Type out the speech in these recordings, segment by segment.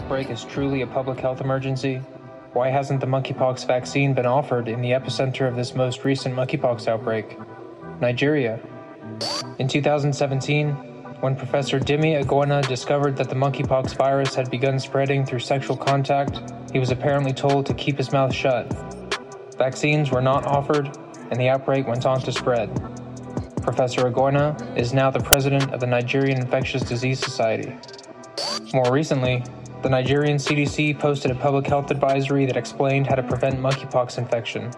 Outbreak is truly a public health emergency, why hasn't the monkeypox vaccine been offered in the epicenter of this most recent monkeypox outbreak? Nigeria. In 2017, when Professor Dimie Ogoina discovered that the monkeypox virus had begun spreading through sexual contact, he was apparently told to keep his mouth shut. Vaccines were not offered, and the outbreak went on to spread. Professor Agwena is now the president of the Nigerian Infectious Disease Society. More recently, the Nigerian CDC posted a public health advisory that explained how to prevent monkeypox infection.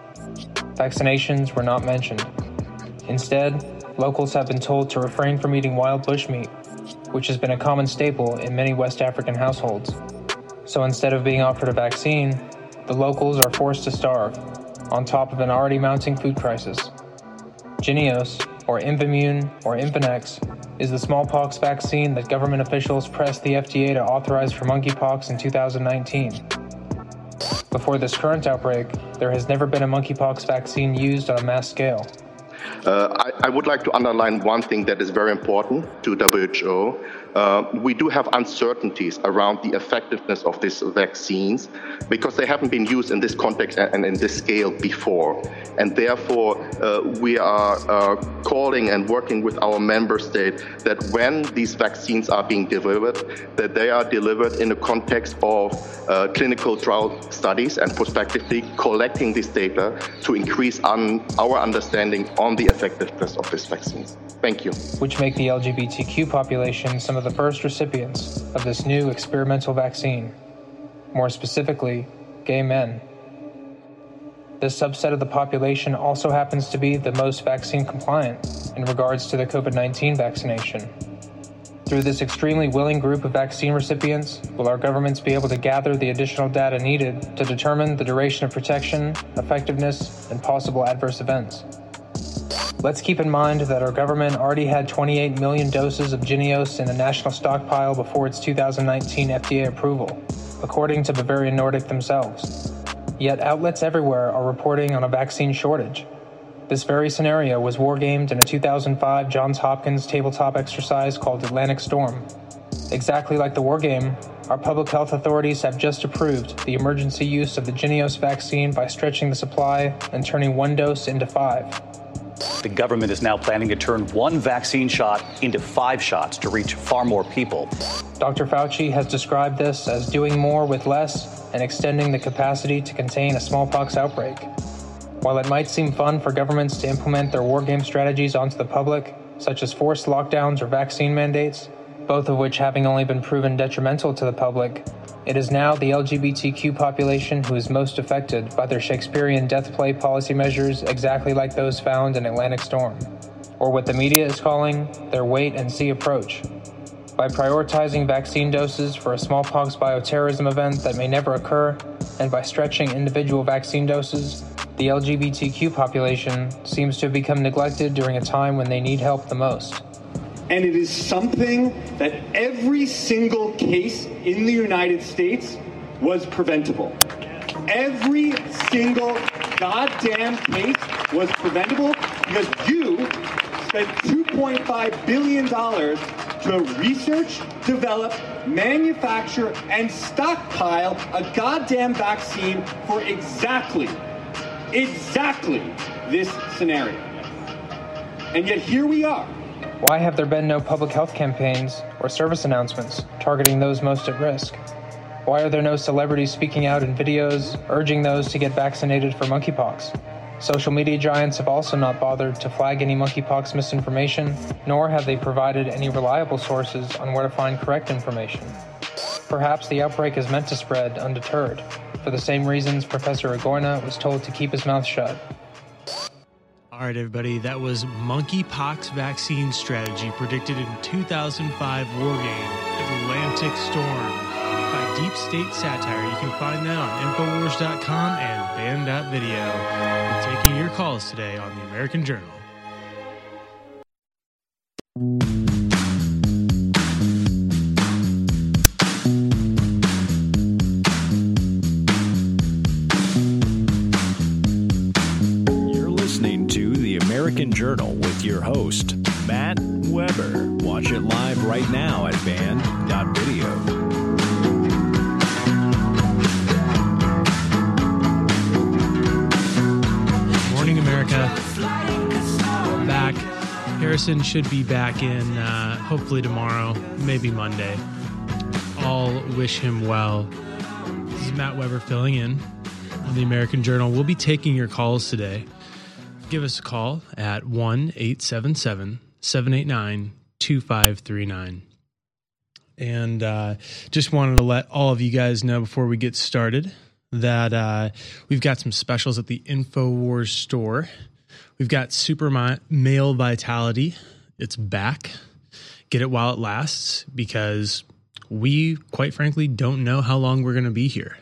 Vaccinations were not mentioned. Instead, locals have been told to refrain from eating wild bushmeat, which has been a common staple in many West African households. So instead of being offered a vaccine, the locals are forced to starve, on top of an already mounting food crisis. Jynneos, or Imvamune, or Imvanex, is the smallpox vaccine that government officials pressed the FDA to authorize for monkeypox in 2019. Before this current outbreak, there has never been a monkeypox vaccine used on a mass scale. Uh, I, I, would like to underline one thing that is very important to WHO. Uh, we do have uncertainties around the effectiveness of these vaccines because they haven't been used in this context and in this scale before. And therefore, uh, we are uh, calling and working with our member state that when these vaccines are being delivered, that they are delivered in the context of uh, clinical trial studies and prospectively collecting this data to increase un- our understanding on the effectiveness of these vaccines. Thank you. Which make the LGBTQ population some of the first recipients of this new experimental vaccine. More specifically, gay men. This subset of the population also happens to be the most vaccine compliant in regards to the COVID 19 vaccination. Through this extremely willing group of vaccine recipients, will our governments be able to gather the additional data needed to determine the duration of protection, effectiveness, and possible adverse events? Let's keep in mind that our government already had 28 million doses of Jynneos in the national stockpile before its 2019 FDA approval, according to Bavarian Nordic themselves. Yet outlets everywhere are reporting on a vaccine shortage. This very scenario was wargamed in a 2005 Johns Hopkins tabletop exercise called Atlantic Storm. Exactly like the wargame, our public health authorities have just approved the emergency use of the Jynneos vaccine by stretching the supply and turning one dose into five. The government is now planning to turn one vaccine shot into five shots to reach far more people. Dr. Fauci has described this as doing more with less and extending the capacity to contain a smallpox outbreak. While it might seem fun for governments to implement their wargame strategies onto the public, such as forced lockdowns or vaccine mandates, both of which having only been proven detrimental to the public, it is now the LGBTQ population who is most affected by their Shakespearean death play policy measures exactly like those found in Atlantic Storm, or what the media is calling their wait and see approach. By prioritizing vaccine doses for a smallpox bioterrorism event that may never occur, and by stretching individual vaccine doses, the LGBTQ population seems to have become neglected during a time when they need help the most. And it is something that every single case in the United States was preventable. Every single goddamn case was preventable because you spent $2.5 billion to research, develop, manufacture, and stockpile a goddamn vaccine for exactly, exactly this scenario. And yet here we are. Why have there been no public health campaigns or service announcements targeting those most at risk? Why are there no celebrities speaking out in videos urging those to get vaccinated for monkeypox? Social media giants have also not bothered to flag any monkeypox misinformation, nor have they provided any reliable sources on where to find correct information. Perhaps the outbreak is meant to spread undeterred, for the same reasons Professor Ogoina was told to keep his mouth shut. All right, everybody, that was monkeypox vaccine strategy predicted in 2005 war game Atlantic Storm. By Deep state satire. You can find that on Infowars.com and Band.video. We're taking your calls today on the American Journal. American Journal with your host, Matt Weber. Watch it live right now at band.video. Morning, America. Back. Harrison should be back in uh, hopefully tomorrow, maybe Monday. All wish him well. This is Matt Weber filling in on the American Journal. We'll be taking your calls today. Give us a call at 1 877 789 2539. And uh, just wanted to let all of you guys know before we get started that uh, we've got some specials at the InfoWars store. We've got Super Male Vitality. It's back. Get it while it lasts because we, quite frankly, don't know how long we're going to be here.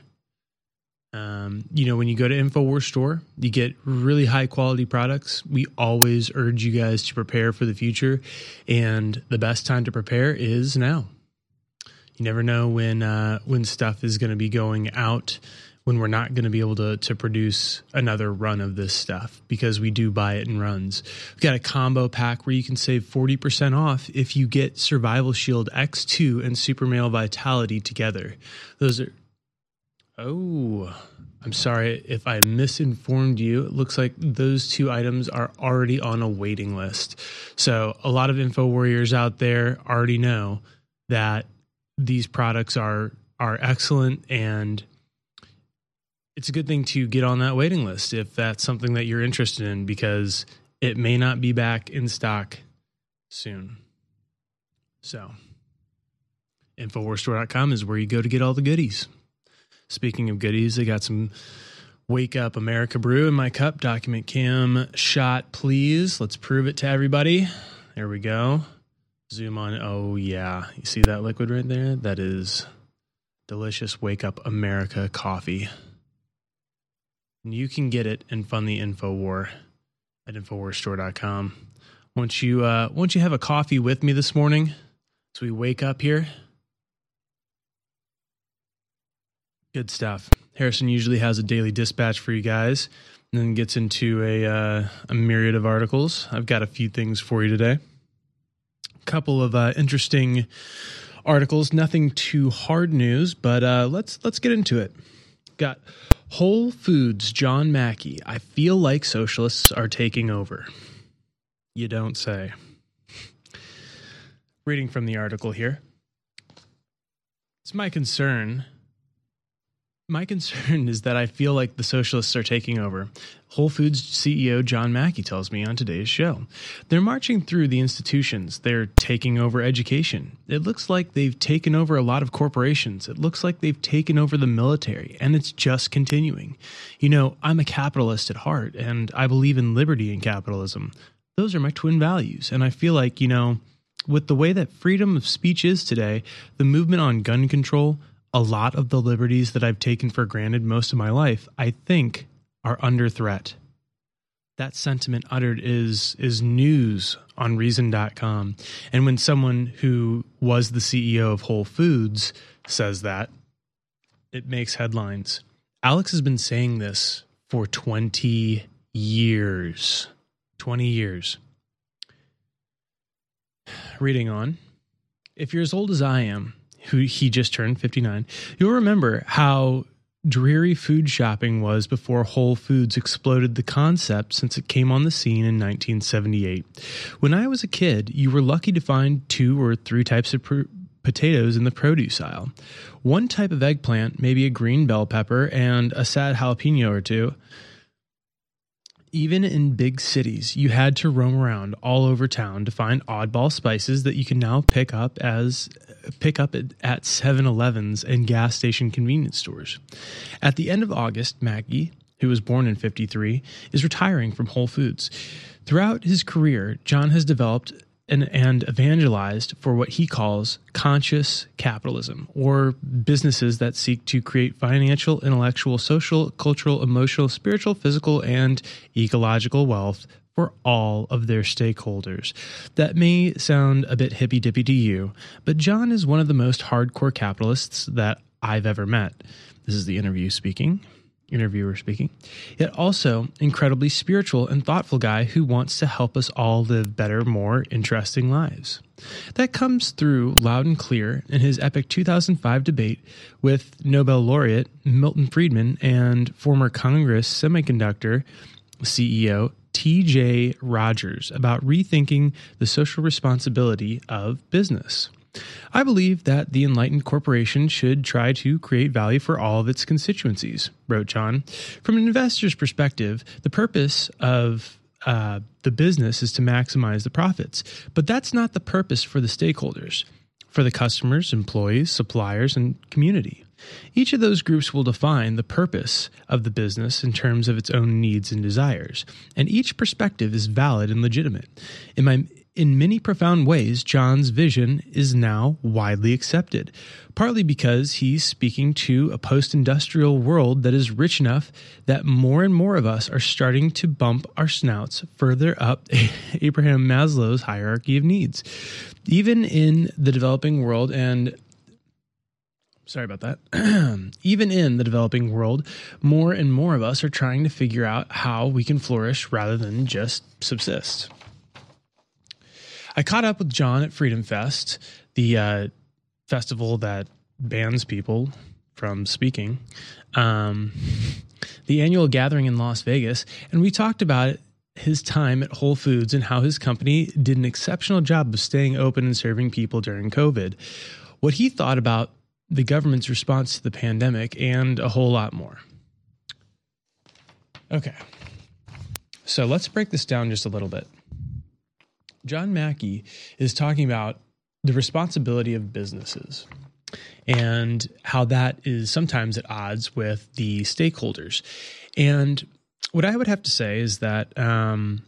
Um, you know, when you go to InfoWars store, you get really high quality products. We always urge you guys to prepare for the future, and the best time to prepare is now. You never know when uh, when stuff is going to be going out, when we're not going to be able to to produce another run of this stuff because we do buy it in runs. We've got a combo pack where you can save forty percent off if you get Survival Shield X two and Super Male Vitality together. Those are Oh, I'm sorry if I misinformed you. It looks like those two items are already on a waiting list. So, a lot of info warriors out there already know that these products are are excellent and it's a good thing to get on that waiting list if that's something that you're interested in because it may not be back in stock soon. So, InfoWarsStore.com is where you go to get all the goodies. Speaking of goodies, I got some Wake Up America Brew in my cup. Document cam shot, please. Let's prove it to everybody. There we go. Zoom on. Oh, yeah. You see that liquid right there? That is delicious Wake Up America coffee. And you can get it and fund the info war at InfoWarsStore.com. Once you uh, once you have a coffee with me this morning, as we wake up here, Good stuff. Harrison usually has a daily dispatch for you guys and then gets into a, uh, a myriad of articles. I've got a few things for you today. A couple of uh, interesting articles, nothing too hard news, but uh, let's let's get into it. Got Whole Foods John Mackey. I feel like socialists are taking over. You don't say. Reading from the article here. It's my concern my concern is that I feel like the socialists are taking over. Whole Foods CEO John Mackey tells me on today's show. They're marching through the institutions. They're taking over education. It looks like they've taken over a lot of corporations. It looks like they've taken over the military, and it's just continuing. You know, I'm a capitalist at heart, and I believe in liberty and capitalism. Those are my twin values, and I feel like, you know, with the way that freedom of speech is today, the movement on gun control, a lot of the liberties that I've taken for granted most of my life, I think, are under threat. That sentiment uttered is is news on reason.com. And when someone who was the CEO of Whole Foods says that, it makes headlines. Alex has been saying this for 20 years. 20 years. Reading on. If you're as old as I am, who he just turned 59, you'll remember how dreary food shopping was before Whole Foods exploded the concept since it came on the scene in 1978. When I was a kid, you were lucky to find two or three types of pr- potatoes in the produce aisle. One type of eggplant, maybe a green bell pepper, and a sad jalapeno or two. Even in big cities, you had to roam around all over town to find oddball spices that you can now pick up as pick up at 7-Elevens and gas station convenience stores. At the end of August, Mackey, who was born in 53, is retiring from Whole Foods. Throughout his career, John has developed and, and evangelized for what he calls conscious capitalism, or businesses that seek to create financial, intellectual, social, cultural, emotional, spiritual, physical, and ecological wealth for all of their stakeholders. That may sound a bit hippy dippy to you, but John is one of the most hardcore capitalists that I've ever met. This is the interview speaking interviewer speaking, yet also incredibly spiritual and thoughtful guy who wants to help us all live better, more interesting lives. That comes through loud and clear in his epic 2005 debate with Nobel laureate Milton Friedman and former Cypress Semiconductor CEO TJ Rogers about rethinking the social responsibility of business. I believe that the enlightened corporation should try to create value for all of its constituencies, wrote John. From an investor's perspective, the purpose of uh, the business is to maximize the profits, but that's not the purpose for the stakeholders, for the customers, employees, suppliers, and community. Each of those groups will define the purpose of the business in terms of its own needs and desires, and each perspective is valid and legitimate. In my in many profound ways, John's vision is now widely accepted, partly because he's speaking to a post industrial world that is rich enough that more and more of us are starting to bump our snouts further up Abraham Maslow's hierarchy of needs. Even in the developing world, and sorry about that, even in the developing world, more and more of us are trying to figure out how we can flourish rather than just subsist. I caught up with John at Freedom Fest, the uh, festival that bans people from speaking, um, the annual gathering in Las Vegas, and we talked about his time at Whole Foods and how his company did an exceptional job of staying open and serving people during COVID, what he thought about the government's response to the pandemic, and a whole lot more. Okay. So let's break this down just a little bit. John Mackey is talking about the responsibility of businesses and how that is sometimes at odds with the stakeholders. And what I would have to say is that um,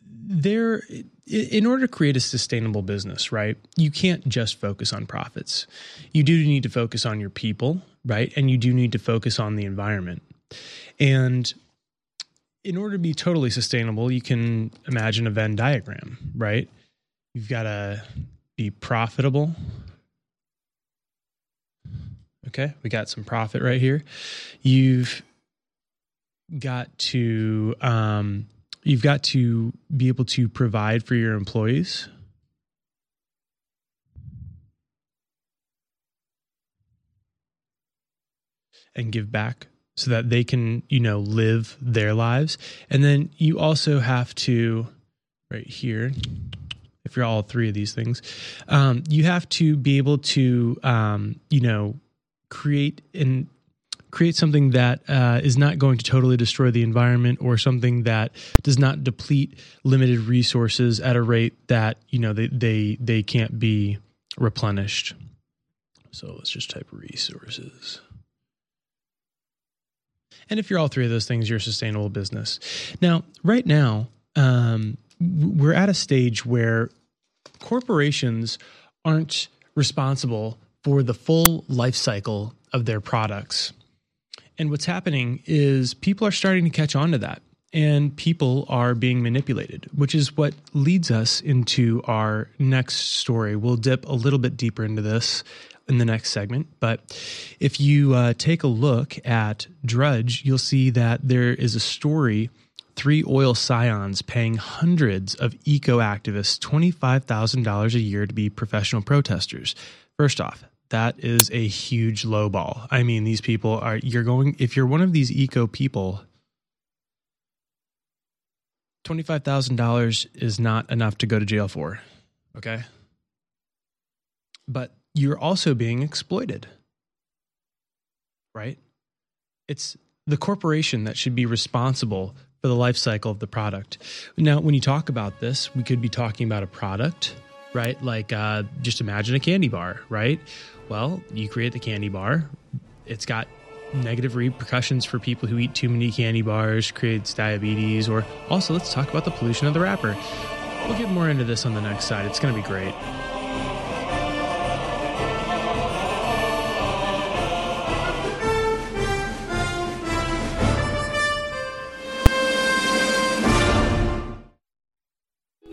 there, in order to create a sustainable business, right, you can't just focus on profits. You do need to focus on your people, right, and you do need to focus on the environment. And in order to be totally sustainable, you can imagine a Venn diagram, right? You've got to be profitable. Okay, we got some profit right here. You've got to um, you've got to be able to provide for your employees. And give back so that they can, you know, live their lives. And then you also have to, right here, if you're all three of these things, um, you have to be able to, um, you know, create and create something that uh, is not going to totally destroy the environment or something that does not deplete limited resources at a rate that you know they they they can't be replenished so let's just type resources and if you're all three of those things, you're a sustainable business. Now, right now, um, we're at a stage where corporations aren't responsible for the full life cycle of their products. And what's happening is people are starting to catch on to that and people are being manipulated, which is what leads us into our next story. We'll dip a little bit deeper into this in the next segment. But if you uh, take a look at Drudge, you'll see that there is a story three oil scions paying hundreds of eco activists $25,000 a year to be professional protesters. First off, that is a huge lowball. I mean, these people are, you're going, if you're one of these eco people, $25,000 is not enough to go to jail for. Okay. But you're also being exploited. Right? It's the corporation that should be responsible for the life cycle of the product. Now, when you talk about this, we could be talking about a product, right? Like uh, just imagine a candy bar, right? Well, you create the candy bar, it's got negative repercussions for people who eat too many candy bars, creates diabetes, or also let's talk about the pollution of the wrapper We'll get more into this on the next side. It's going to be great.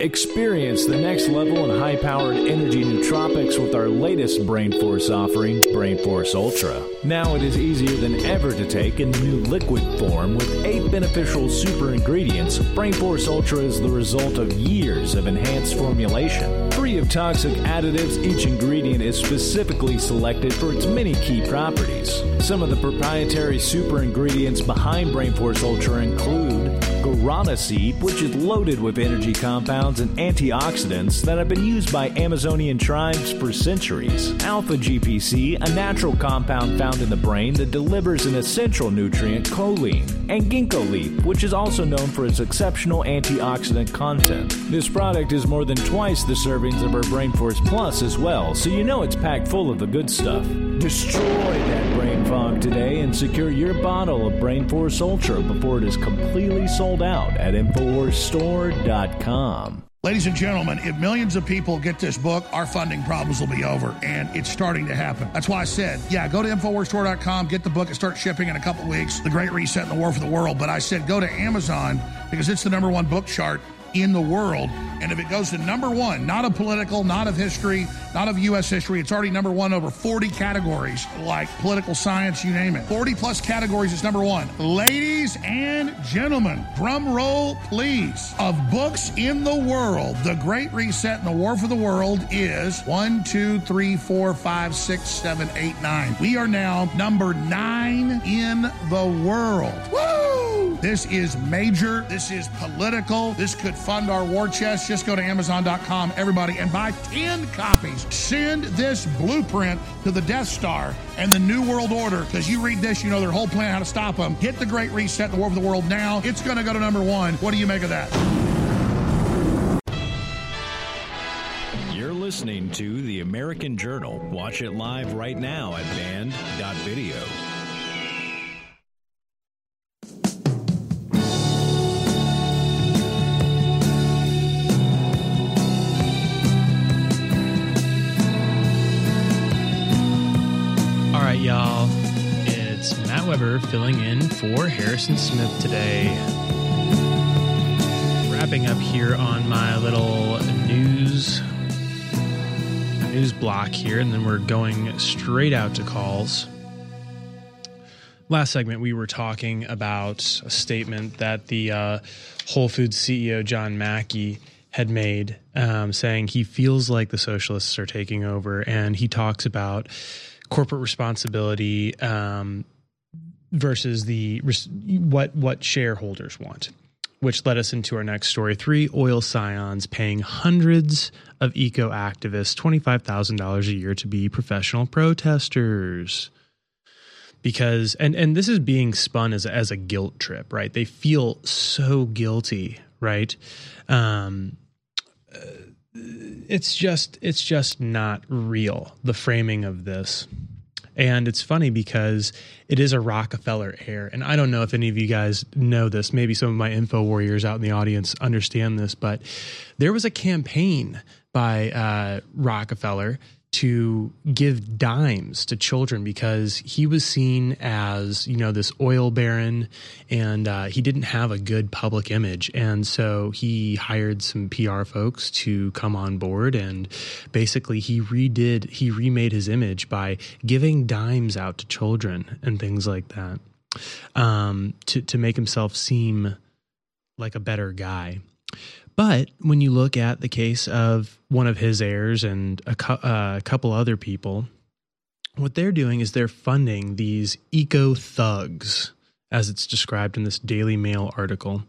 Experience the next level in high powered energy nootropics with our latest Brain Force offering, Brain Force Ultra. Now it is easier than ever to take in the new liquid form with eight beneficial super ingredients. Brain Force Ultra is the result of years of enhanced formulation. Free of toxic additives, each ingredient is specifically selected for its many key properties. Some of the proprietary super ingredients behind Brain Force Ultra include guarana seed, which is loaded with energy compounds and antioxidants that have been used by Amazonian tribes for centuries. Alpha GPC, a natural compound found in the brain that delivers an essential nutrient, choline. And ginkgo leaf, which is also known for its exceptional antioxidant content. This product is more than twice the servings of our Brain Force Plus as well, so you know it's packed full of the good stuff. Destroy that brain fog today and secure your bottle of Brain Force Ultra before it is completely sold out at InfoWarsStore.com. Ladies and gentlemen, if millions of people get this book, our funding problems will be over, and it's starting to happen. That's why I said, yeah, go to InfoWarsStore.com, get the book, and start shipping in a couple weeks. The Great Reset and the War for the World. But I said, go to Amazon because it's the number one book chart in the world. And if it goes to number one, not of political, not of history, not of U.S. history, it's already number one over 40 categories like political science, you name it. 40 plus categories is number one. Ladies and gentlemen, drum roll, please. Of books in the world, The Great Reset and the War for the World is one, two, three, four, five, six, seven, eight, nine. We are now number nine in the world. Woo! This is major. This is political. This could fund our war chest. Just go to Amazon.com, everybody, and buy 10 copies. Send this blueprint to the Death Star and the New World Order because you read this, you know their whole plan how to stop them. Hit the Great Reset, the War of the World now. It's going to go to number one. What do you make of that? You're listening to The American Journal. Watch it live right now at band.video. Weber filling in for Harrison Smith today. Wrapping up here on my little news news block here, and then we're going straight out to calls. Last segment, we were talking about a statement that the uh, Whole Foods CEO John Mackey had made, um, saying he feels like the socialists are taking over, and he talks about corporate responsibility um, versus the what what shareholders want, which led us into our next story: three oil scions paying hundreds of eco activists twenty five thousand dollars a year to be professional protesters. Because and and this is being spun as as a guilt trip, right? They feel so guilty, right? Um, it's just it's just not real the framing of this and it's funny because it is a rockefeller heir. And i don't know if any of you guys know this. Maybe some of my info warriors out in the audience understand this but there was a campaign by uh, rockefeller to give dimes to children because he was seen as you know this oil baron and uh, he didn't have a good public image. And so he hired some pr folks to come on board and basically he redid he remade his image by giving dimes out to children and things like that um, to, to make himself seem like a better guy but when you look at the case of one of his heirs and a, cu- uh, a couple other people, what they're doing is they're funding these eco thugs, as it's described in this Daily Mail article.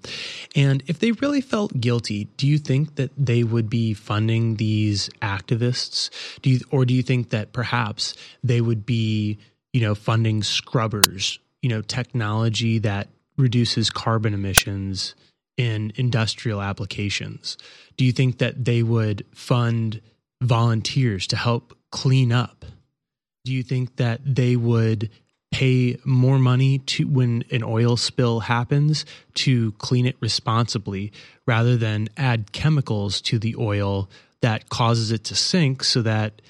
And if they really felt guilty, do you think that they would be funding these activists? Do you, or do you think that perhaps they would be, you know, funding scrubbers, you know, technology that reduces carbon emissions? In industrial applications? Do you think that they would fund volunteers to help clean up? Do you think that they would pay more money to when an oil spill happens to clean it responsibly rather than add chemicals to the oil that causes it to sink so that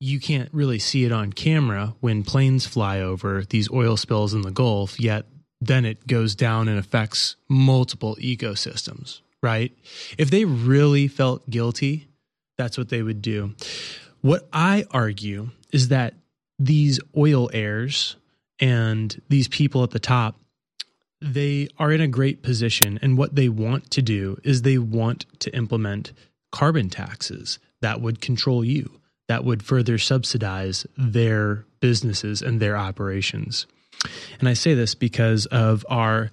you can't really see it on camera when planes fly over these oil spills in the Gulf, yet then it goes down and affects multiple ecosystems, right? If they really felt guilty, that's what they would do. What I argue is that these oil heirs and these people at the top they are in a great position and what they want to do is they want to implement carbon taxes that would control you that would further subsidize their businesses and their operations and i say this because of our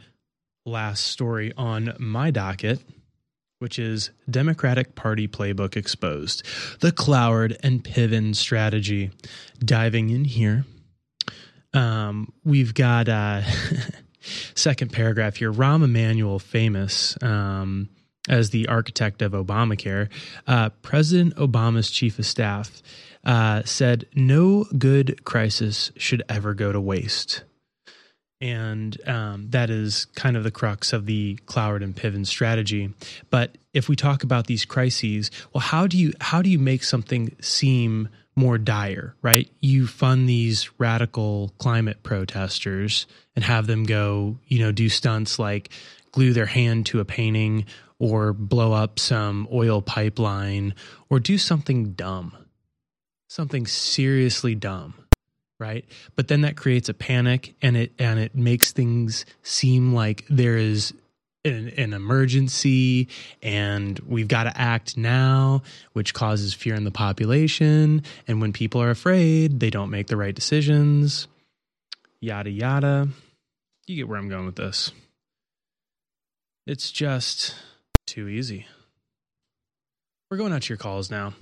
last story on my docket which is Democratic Party Playbook Exposed, the Cloward and Piven strategy. Diving in here, um, we've got uh, second paragraph here. Rahm Emanuel, famous um, as the architect of Obamacare, uh, President Obama's chief of staff uh, said, "No good crisis should ever go to waste." And um, that is kind of the crux of the Cloward and Piven strategy. But if we talk about these crises, well, how do you how do you make something seem more dire? Right? You fund these radical climate protesters and have them go, you know, do stunts like glue their hand to a painting or blow up some oil pipeline or do something dumb, something seriously dumb right? But then that creates a panic and it and it makes things seem like there is an, an, emergency and we've got to act now which causes fear in the population. And when people are afraid they don't make the right decisions. Yada yada. You get where i'm going with this. It's just too easy. We're going out to your calls now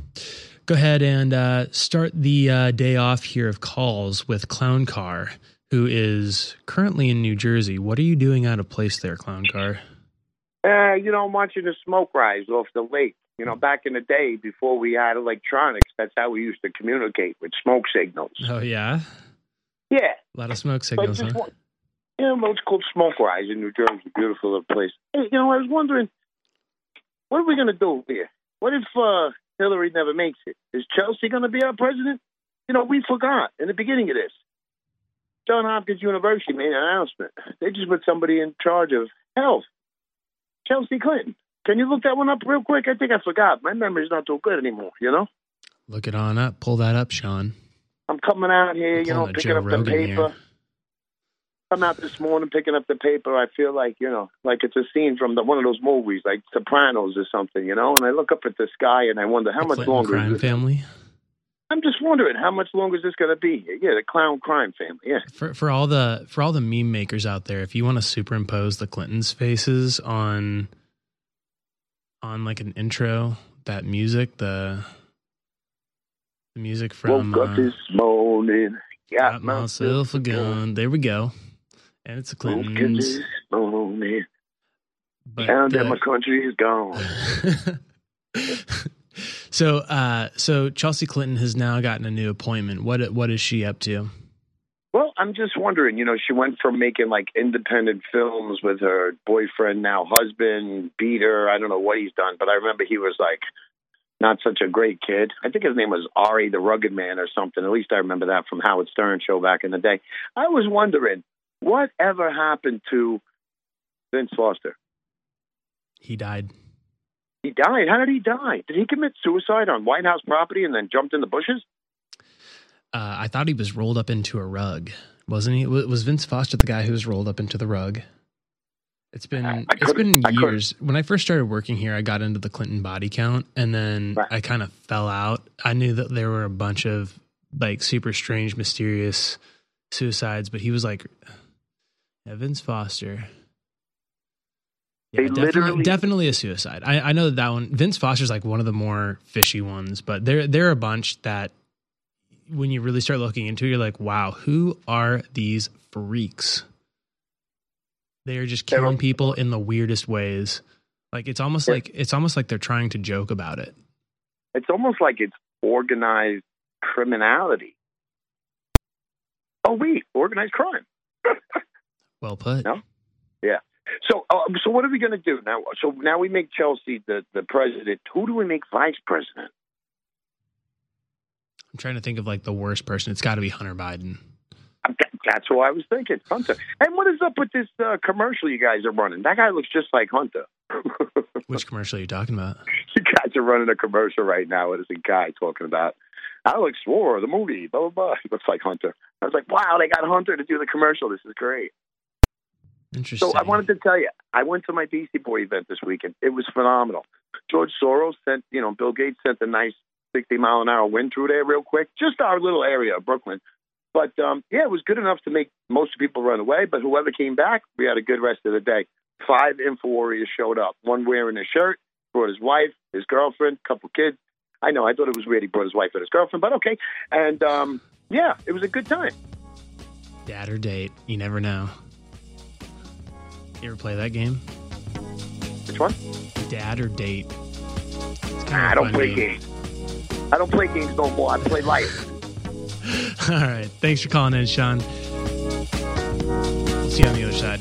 go ahead and uh, start the uh, day off here of calls with Clown Car, who is currently in New Jersey. What are you doing out of place there, Clown Car? Uh, you know, I'm watching the smoke rise off the lake. You know, back in the day before we had electronics, that's how we used to communicate with smoke signals. Oh, yeah? Yeah. A lot of smoke signals, huh? Want, yeah, well, it's called Smoke Rise in New Jersey. Beautiful little place. Hey, you know, I was wondering, what are we going to do here? What if uh, Hillary never makes it. Is Chelsea going to be our president? You know, we forgot in the beginning of this. John Hopkins University made an announcement. They just put somebody in charge of health. Chelsea Clinton. Can you look that one up real quick? I think I forgot. My memory's not too good anymore, you know? Look it on up. Pull that up, Sean. I'm coming out here, you know, picking Joe up Rogan the paper. here. I'm out this morning picking up the paper. I feel like, you know, like it's a scene from the, one of those movies, like Sopranos or something, you know? And I look up at the sky and I wonder how The much Clinton longer crime is this? family. I'm just wondering how much longer is this going to be? Yeah, the clown crime family. Yeah. For for all the for all the meme makers out there, if you want to superimpose the Clintons' faces on on like an intro, that music, the the music from Woke up uh, this morning, got Got myself a gun. There we go. And it's the up Clintons. this morning, But found that the- my country is gone. so uh so Chelsea Clinton has now gotten a new appointment. What what is she up to? Well, I'm just wondering, you know, she went from making like independent films with her boyfriend, now husband, beat her. I don't know what he's done, but I remember he was like not such a great kid. I think his name was Ari the Rugged Man or something. At least I remember that from Howard Stern show back in the day. I was wondering, whatever happened to Vince Foster? He died. He died. How did he die? Did he commit suicide on White House property and then jumped in the bushes? Uh, I thought he was rolled up into a rug, wasn't he? Was Vince Foster the guy who was rolled up into the rug? It's been it's couldn't- been I years. When I first started working here, I got into the Clinton body count, and then I kind of fell out. I knew that there were a bunch of like super strange, mysterious suicides, but he was like yeah, Vince Foster. Yeah, definitely, literally- definitely a suicide. I, I know that, that one. Vince Foster's like one of the more fishy ones, but there there are a bunch that when you really start looking into, it, you're like, wow, who are these freaks? They are just killing people in the weirdest ways. Like it's almost like it's almost like they're trying to joke about it. It's almost like it's organized criminality. Oh, wait, organized crime. well put. No? Yeah. So, uh, so what are we going to do now? So now we make Chelsea the, the president. Who do we make vice president? I'm trying to think of like the worst person. It's got to be Hunter Biden. That's what I was thinking, Hunter. And what is up with this uh, commercial you guys are running? That guy looks just like Hunter. Which commercial are you talking about? You guys are running a commercial right now. It is a guy talking about Alex's War, the movie, blah, blah, blah. He looks like Hunter. I was like, wow, they got Hunter to do the commercial. This is great. Interesting. So I wanted to tell you, I went to my Beastie Boy event this weekend. It was phenomenal. George Soros sent, you know, Bill Gates sent a nice 60 mile an hour wind through there real quick, just our little area of Brooklyn. But um, yeah, it was good enough to make most people run away. But whoever came back, we had a good rest of the day. Five info warriors showed up. One wearing a shirt, brought his wife, his girlfriend, couple kids. I know, I thought it was weird he brought his wife and his girlfriend, but okay. And um, yeah, it was a good time. Dad or date, you never know. You ever play that game? Which one? Dad or date. Nah, I don't play game. games. I don't play games no more. I play life. All right. Thanks for calling in, Sean. We'll see you on the other side.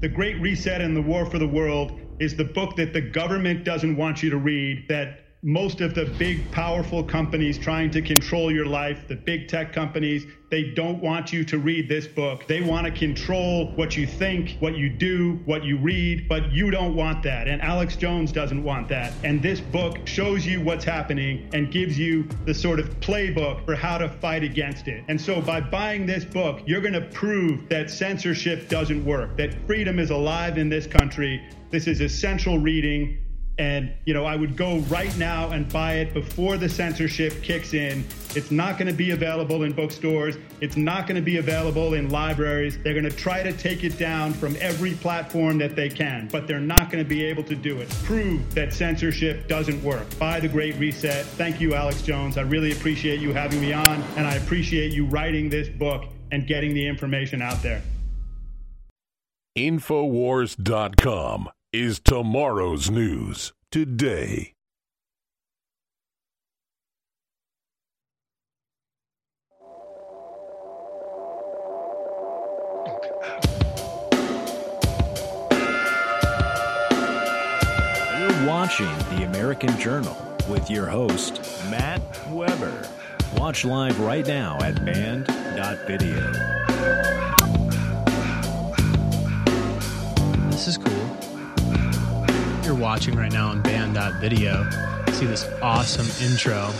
The Great Reset and the War for the World is the book that the government doesn't want you to read, that most of the big, powerful companies trying to control your life, the big tech companies, they don't want you to read this book. They want to control what you think, what you do, what you read, but you don't want that. And Alex Jones doesn't want that. And this book shows you what's happening and gives you the sort of playbook for how to fight against it. And so by buying this book, you're going to prove that censorship doesn't work, that freedom is alive in this country. This is essential reading and, you know, I would go right now and buy it before the censorship kicks in. It's not going to be available in bookstores. It's not going to be available in libraries. They're going to try to take it down from every platform that they can, but they're not going to be able to do it. Prove that censorship doesn't work. Buy The Great Reset. Thank you, Alex Jones. I really appreciate you having me on, and I appreciate you writing this book and getting the information out there. Infowars.com is tomorrow's news today. You're watching The American Journal with your host, Matt Weber. Watch live right now at band.video. This is cool you're watching right now on band.video, see this awesome intro.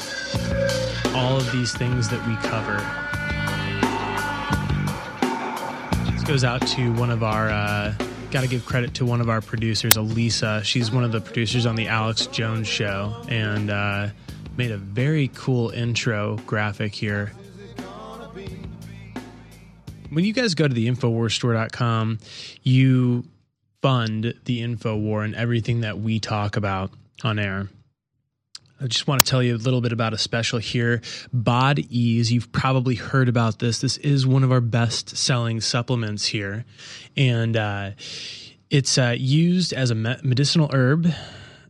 All of these things that we cover. This goes out to one of our, uh, got to give credit to one of our producers, Elisa. She's one of the producers on the Alex Jones show and uh, made a very cool intro graphic here. When you guys go to the Infowarsstore.com, you fund the info war and everything that we talk about on air. I just want to tell you a little bit about a special here. Bod Ease, you've probably heard about this. This is one of our best selling supplements here. And uh, it's uh, used as a medicinal herb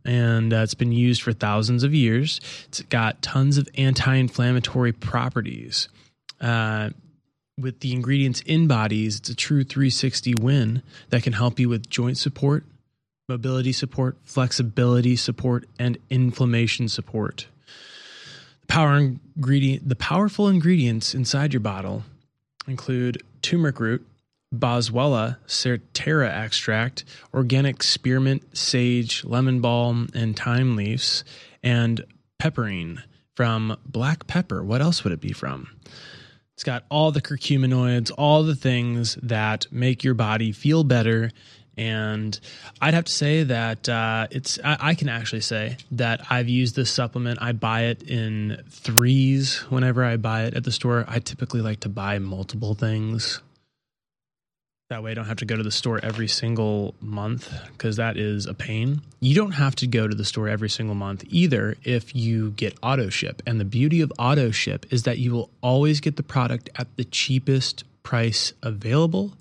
and uh, it's been used for thousands of years. It's got tons of anti inflammatory properties. Uh, with the ingredients in Bodease, it's a true 360 win that can help you with joint support, mobility support, flexibility support, and inflammation support. The power ingredient, the powerful ingredients inside your bottle include turmeric root, boswellia, serrata extract, organic spearmint, sage, lemon balm, and thyme leaves, and piperine from black pepper. What else would it be from? It's got all the curcuminoids, all the things that make your body feel better. And I'd have to say that uh, it's, I, I, can actually say that I've used this supplement. I buy it in threes whenever I buy it at the store. I typically like to buy multiple things that way I don't have to go to the store every single month because that is a pain. You don't have to go to the store every single month either if you get auto ship. And the beauty of auto ship is that you will always get the product at the cheapest price available.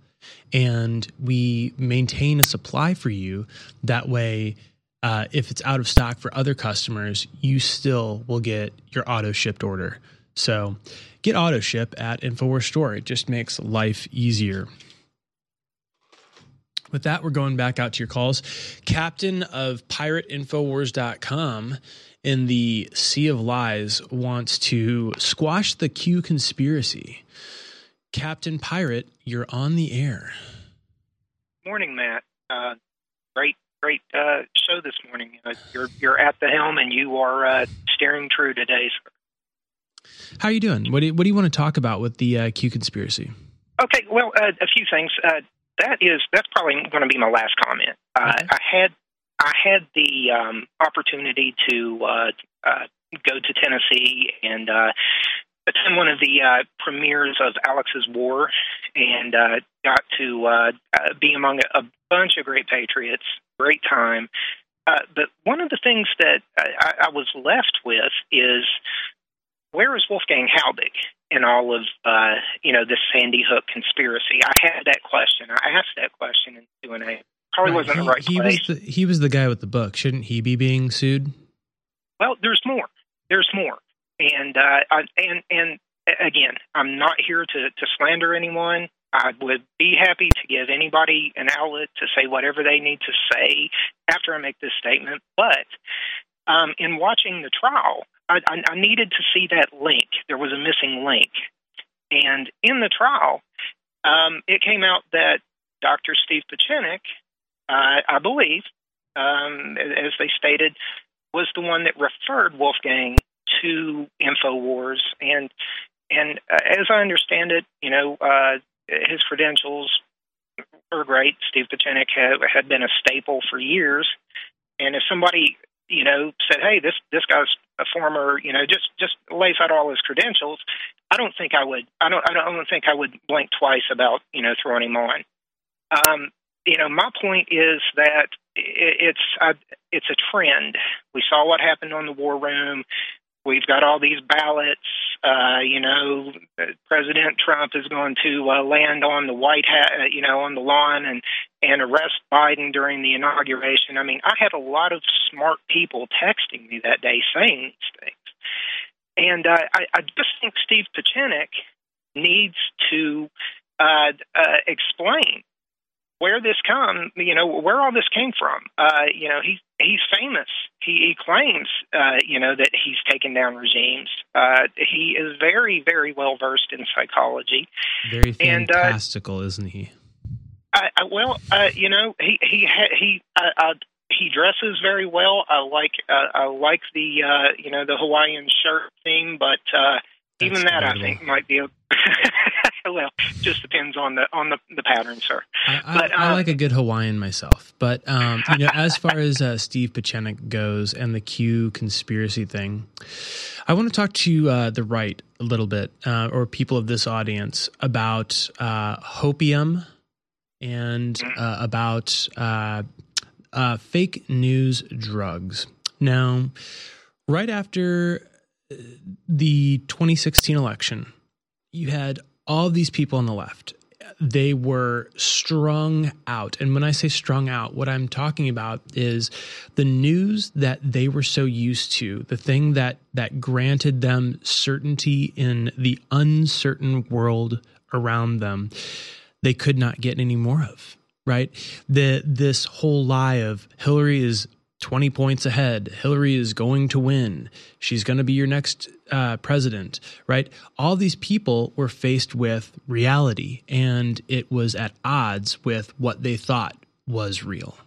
And we maintain a supply for you. That way, uh, if it's out of stock for other customers, you still will get your auto shipped order. So get auto ship at InfoWars Store. It just makes life easier. With that, we're going back out to your calls. Captain of PirateInfowars.com in the Sea of Lies wants to squash the Q conspiracy. Captain Pirate, you're on the air. Morning, Matt. Uh, great, great uh, show this morning. Uh, you're you're at the helm and you are uh, steering true today. Sir. How are you doing? What do you, what do you want to talk about with the uh, Q conspiracy? Okay, well, uh, a few things. That is that's probably going to be my last comment. Uh, I had I had the um, opportunity to uh, uh, go to Tennessee and uh, attend one of the uh, premieres of Alex's War, and uh, got to uh, uh, be among a, a bunch of great patriots. Great time. Uh, but one of the things that I, I was left with is where is Wolfgang Halbig in all of uh, you know this Sandy Hook conspiracy? I had that question. I asked that question in Q and A. Probably wasn't he, the right he place. was the, he was the guy with the book. Shouldn't he be being sued? Well, there's more. There's more. And uh, I, and and again, I'm not here to to slander anyone. I would be happy to give anybody an outlet to say whatever they need to say after I make this statement. But um, in watching the trial, I, I, needed to see that link. There was a missing link, and in the trial, um, it came out that Dr. Steve Pieczenik, uh, I believe, um, as they stated, was the one that referred Wolfgang to Infowars, and and uh, as I understand it, you know, uh, his credentials were great. Steve Pieczenik had, had been a staple for years, and if somebody you know said, "Hey, this this guy's a former," you know, just just lays out all his credentials, I don't think I would. I don't. I don't think I would blink twice about you know throwing him on. Um, you know, my point is that it's uh, it's a trend. We saw what happened on the war room. We've got all these ballots. Uh, you know, President Trump is going to uh, land on the White Hat, uh, you know, on the lawn and and arrest Biden during the inauguration. I mean, I had a lot of smart people texting me that day saying these things, and uh, I, I just think Steve Pieczenik needs to uh, uh, explain where this come, you know, where all this came from. Uh, you know, he's he's famous. He, he claims, uh, you know, that he's taken down regimes. Uh, he is very, very well versed in psychology. Very And, uh, fantastical, isn't he? I, I, well, uh, you know, he he he uh, uh, he dresses very well. I like uh, I like the uh, you know the Hawaiian shirt theme, but uh, even that I think might be a well, just depends on the on the the pattern, sir. I, I, But, I uh, like a good Hawaiian myself, but um, you know, as far as uh, Steve Pieczenik goes and the Q conspiracy thing, I want to talk to uh, the right a little bit, uh, or people of this audience, about uh, hopium and uh, about uh, uh, fake news drugs. Now, right after the 2016 election, you had all these people on the left. They were strung out. And when I say strung out, what I'm talking about is the news that they were so used to, the thing that that granted them certainty in the uncertain world around them, they could not get any more of. Right? The this whole lie of Hillary is 20 points ahead. Hillary is going to win. She's going to be your next uh, president, right? All these people were faced with reality, and it was at odds with what they thought was real.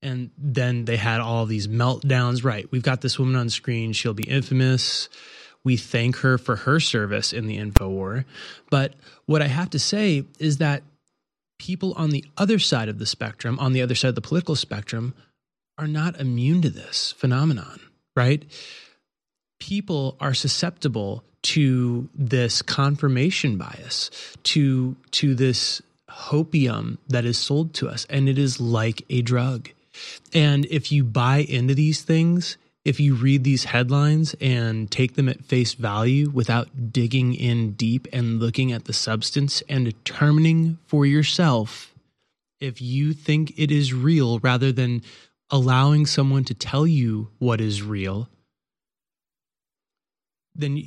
And then they had all these meltdowns. Right. We've got this woman on screen. She'll be infamous. We thank her for her service in the info war. But what I have to say is that people on the other side of the spectrum, on the other side of the political spectrum, are not immune to this phenomenon, right? People are susceptible to this confirmation bias, to to this hopium that is sold to us, and it is like a drug. And if you buy into these things, if you read these headlines and take them at face value without digging in deep and looking at the substance and determining for yourself if you think it is real rather than allowing someone to tell you what is real, then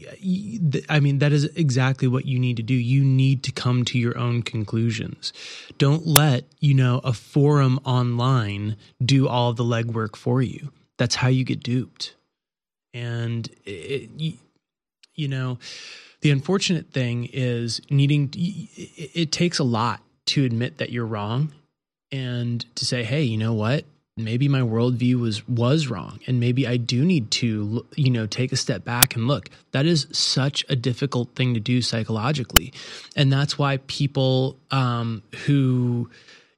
I mean, that is exactly what you need to do. You need to come to your own conclusions. Don't let, you know, a forum online do all the legwork for you. That's how you get duped. And it, you, you know, the unfortunate thing is needing, it takes a lot to admit that you're wrong and to say, hey, you know what? Maybe my worldview was was wrong and maybe i do need to you know take a step back and look. That is such a difficult thing to do psychologically. And that's why people um, who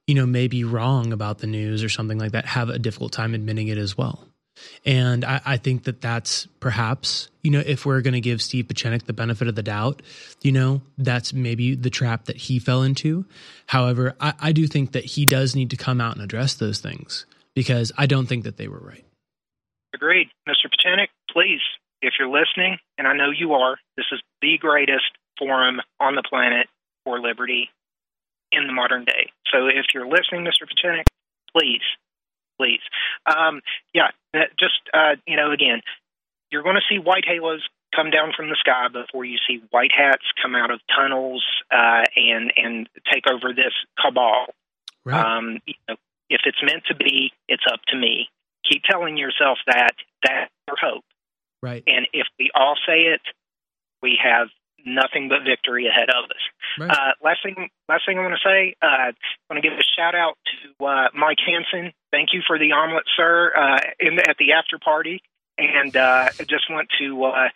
you know may be wrong about the news or something like that have a difficult time admitting it as well. And I, I, think that that's perhaps, you know, if we're going to give Steve Pieczenik the benefit of the doubt, you know, that's maybe the trap that he fell into. However, I, I do think that he does need to come out and address those things because I don't think that they were right. Agreed. Mr. Pieczenik, please, if you're listening, and I know you are, this is the greatest forum on the planet for liberty in the modern day. So if you're listening, Mr. Pieczenik, please, please. Um, yeah, just, uh, you know, again, you're going to see white halos come down from the sky before you see white hats come out of tunnels uh, and and take over this cabal. Right. Um, you know, if it's meant to be, it's up to me. Keep telling yourself that. That's your hope. Right. And if we all say it, we have nothing but victory ahead of us. Right. Uh, last thing, last thing I want to say, uh, I want to give a shout out to uh, Mike Hansen. Thank you for the omelet, sir, uh, in the, at the after party, and uh, I just want to, uh,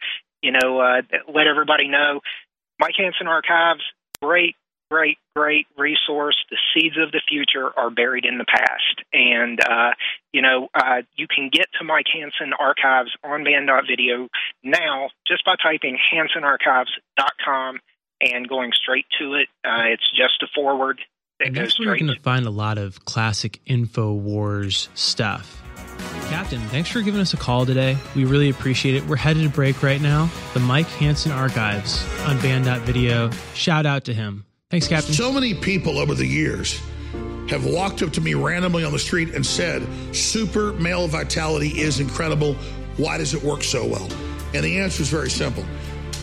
you know, uh, let everybody know, Mike Hansen Archives, great great, great resource. The seeds of the future are buried in the past. And, uh, you know, uh, you can get to Mike Hansen archives on band.video now just by typing hansenarchives.com and going straight to it. Uh, it's just a forward that and goes that's where you're going to find a lot of classic InfoWars stuff. Captain, thanks for giving us a call today. We really appreciate it. We're headed to break right now. The Mike Hansen Archives on band.video. Shout out to him. Thanks, Captain. So many people over the years have walked up to me randomly on the street and said, Super male vitality is incredible. Why does it work so well? And the answer is very simple.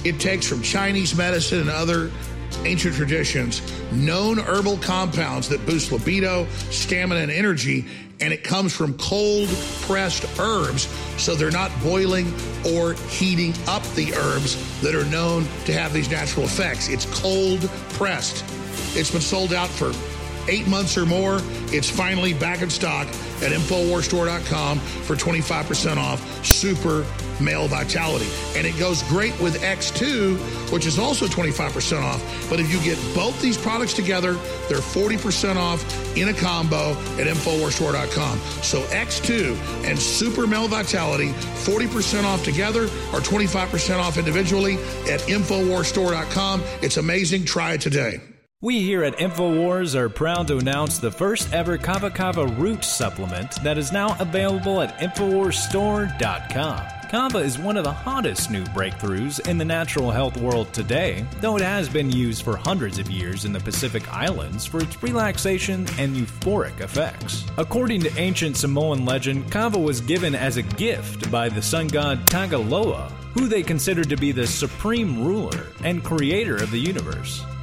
It takes from Chinese medicine and other ancient traditions known herbal compounds that boost libido, stamina, and energy and it comes from cold pressed herbs, so they're not boiling or heating up the herbs that are known to have these natural effects. It's cold pressed. It's been sold out for eight months or more. It's finally back in stock at InfoWarsStore.com for 25% off Super Male Vitality. And it goes great with X2, which is also 25% off. But if you get both these products together, they're 40% off in a combo at InfoWarsStore.com. So X2 and Super Male Vitality, 40% off together or 25% off individually at InfoWarsStore.com. It's amazing. Try it today. We here at InfoWars are proud to announce the first ever Kava Kava root supplement that is now available at InfoWarsStore.com. Kava is one of the hottest new breakthroughs in the natural health world today, though it has been used for hundreds of years in the Pacific Islands for its relaxation and euphoric effects. According to ancient Samoan legend, Kava was given as a gift by the sun god Tagaloa, who they considered to be the supreme ruler and creator of the universe.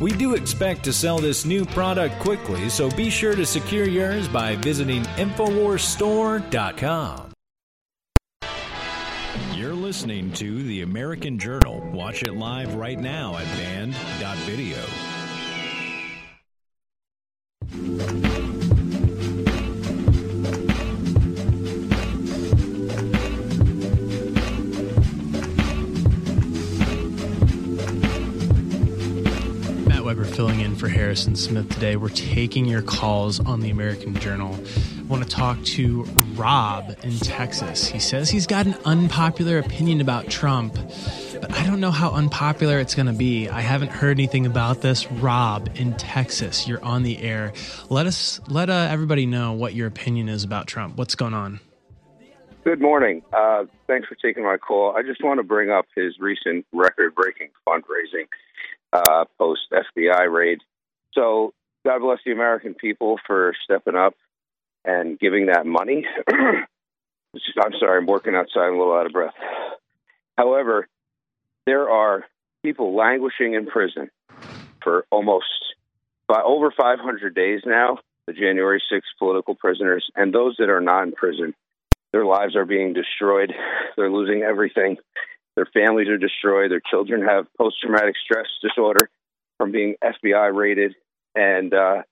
We do expect to sell this new product quickly, so be sure to secure yours by visiting InfoWarsStore.com. You're listening to The American Journal. Watch it live right now at band.video. for Harrison Smith today. We're taking your calls on the American Journal. I want to talk to Rob in Texas. He says he's got an unpopular opinion about Trump, but I don't know how unpopular it's going to be. I haven't heard anything about this. Rob in Texas, you're on the air. Let us let uh, everybody know what your opinion is about Trump. What's going on? Good morning. Uh, thanks for taking my call. I just want to bring up his recent record breaking fundraising uh, post FBI raid. So, God bless the American people for stepping up and giving that money. I'm sorry, I'm working outside, I'm a little out of breath. However, there are people languishing in prison for almost by over 500 days now, the January 6th political prisoners, and those that are not in prison their lives are being destroyed. They're losing everything. Their families are destroyed. Their children have post traumatic stress disorder from being FBI raided. And uh,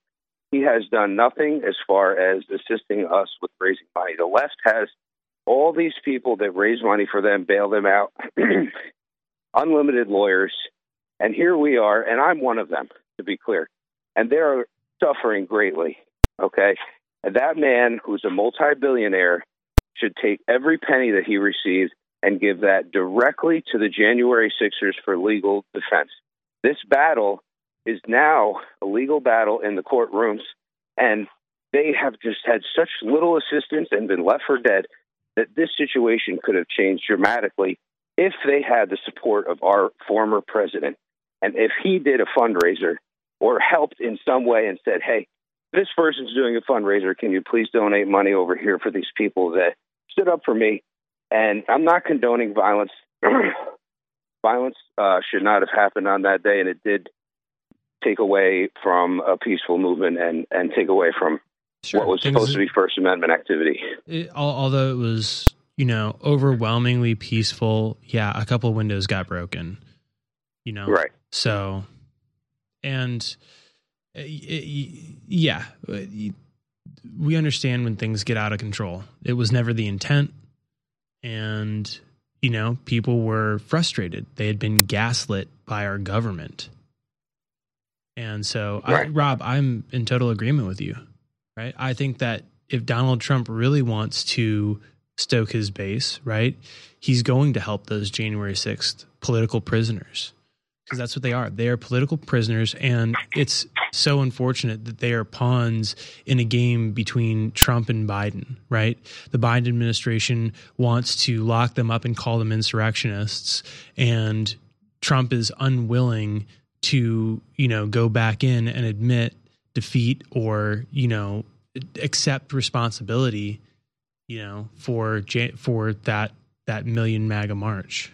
he has done nothing as far as assisting us with raising money. The left has all these people that raise money for them, bail them out, unlimited lawyers. And here we are, and I'm one of them, to be clear. And they're suffering greatly. Okay. And that man who's a multi billionaire should take every penny that he receives and give that directly to the January Sixers for legal defense. This battle is now a legal battle in the courtrooms, and they have just had such little assistance and been left for dead that this situation could have changed dramatically if they had the support of our former president. And if he did a fundraiser or helped in some way and said, hey, this person's doing a fundraiser. Can you please donate money over here for these people that stood up for me? And I'm not condoning violence. violence uh, should not have happened on that day, and it did take away from a peaceful movement and, and take away from sure. what was Things supposed to be First Amendment activity. It, although it was, you know, overwhelmingly peaceful, yeah, a couple windows got broken, you know? Right. So, and uh, yeah, uh, we understand when things get out of control. It was never the intent. And, you know, people were frustrated. They had been gaslit by our government. And so, right. I, Rob, I'm in total agreement with you, right? I think that if Donald Trump really wants to stoke his base, right, he's going to help those January 6th political prisoners because that's what they are. They are political prisoners, and it's so unfortunate that they are pawns in a game between Trump and Biden, right? The Biden administration wants to lock them up and call them insurrectionists, and Trump is unwilling to, you know, go back in and admit defeat or, you know, accept responsibility, you know, for for that that million MAGA march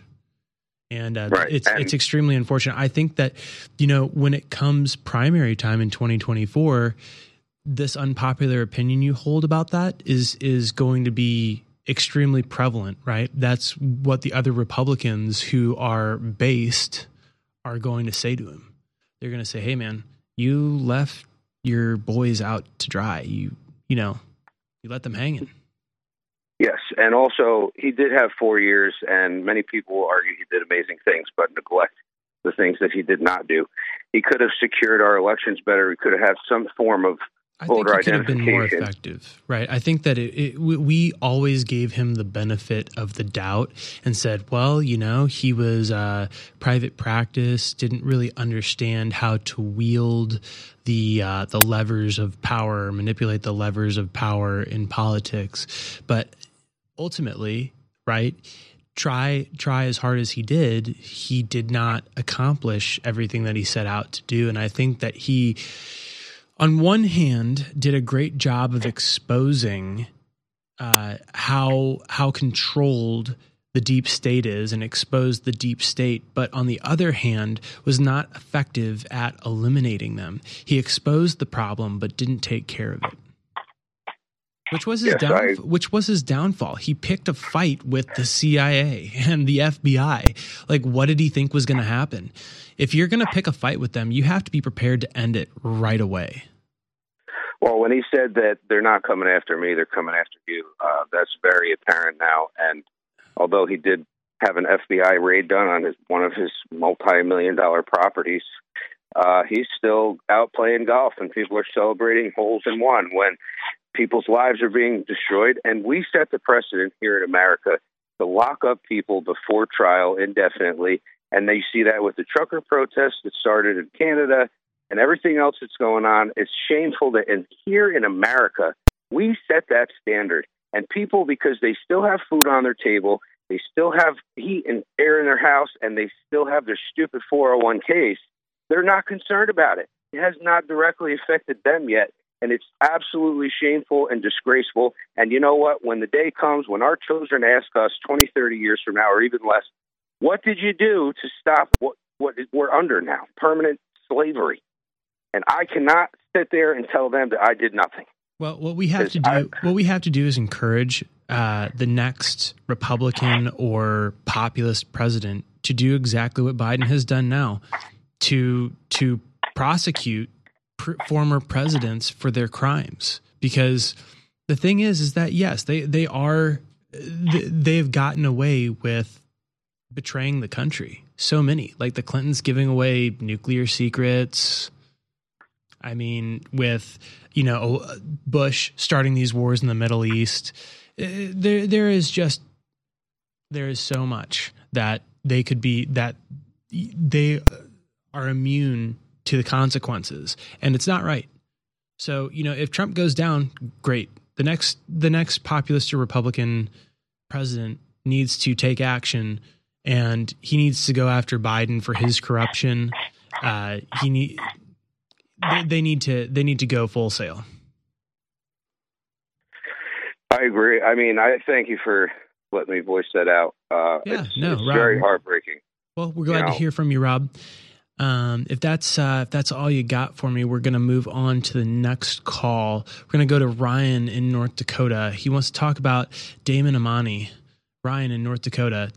and uh, right. it's and it's extremely unfortunate. I think that you know when it comes primary time in 2024, this unpopular opinion you hold about that is is going to be extremely prevalent, right? That's what the other Republicans who are based are going to say to him. They're going to say, "Hey, man, you left your boys out to dry. You you know, you let them hanging." And also he did have four years, and many people will argue he did amazing things, but neglect the things that he did not do. He could have secured our elections better. He could have had some form of I think it could have been more effective, right? I think that it, it, we always gave him the benefit of the doubt and said, well, you know, he was uh, private practice, didn't really understand how to wield the uh, the levers of power, manipulate the levers of power in politics. But ultimately, right? Try try as hard as he did, he did not accomplish everything that he set out to do, and I think that he on one hand, did a great job of exposing uh, how how controlled the deep state is and exposed the deep state, but on the other hand, was not effective at eliminating them. He exposed the problem, but didn't take care of it. Which was his yes, down, I, which was his downfall. He picked a fight with the CIA and the FBI. Like, what did he think was going to happen? If you're going to pick a fight with them, you have to be prepared to end it right away. Well, when he said that they're not coming after me, they're coming after you, uh, that's very apparent now. And although he did have an FBI raid done on his one of his multi-million dollar properties, uh, he's still out playing golf, and people are celebrating holes in one when people's lives are being destroyed. And we set the precedent here in America to lock up people before trial indefinitely. And they see that with the trucker protests that started in Canada and everything else that's going on. It's shameful that, and here in America, we set that standard. And people, because they still have food on their table, they still have heat and air in their house, and they still have their stupid 401ks, they're not concerned about it. It has not directly affected them yet. And it's absolutely shameful and disgraceful. And you know what? When the day comes when our children ask us 20, 30 years from now, or even less, what did you do to stop what, what we're under now? Permanent slavery. And I cannot sit there and tell them that I did nothing. Well, what we have to do, I, what we have to do, is encourage uh, the next Republican or populist president to do exactly what Biden has done now, to to prosecute pr- former presidents for their crimes. Because the thing is, is that yes, they they are they've gotten away with betraying the country. So many, like the Clintons giving away nuclear secrets. I mean, with you know Bush starting these wars in the Middle East, eh, there there is just there is so much that they could be that they are immune to the consequences, and it's not right. So you know, if Trump goes down, great. The next the next populist or Republican president needs to take action, and he needs to go after Biden for his corruption. Uh, he need they, they need to they need to go full sail. I agree. I mean, I thank you for letting me voice that out. Uh, yeah, it's, no, it's Rob, very heartbreaking. Well, we're glad you know? to hear from you, Rob. Um, if that's uh, if that's all you got for me, we're going to move on to the next call. We're going to go to Ryan in North Dakota. He wants to talk about Damon Imani. Ryan in North Dakota,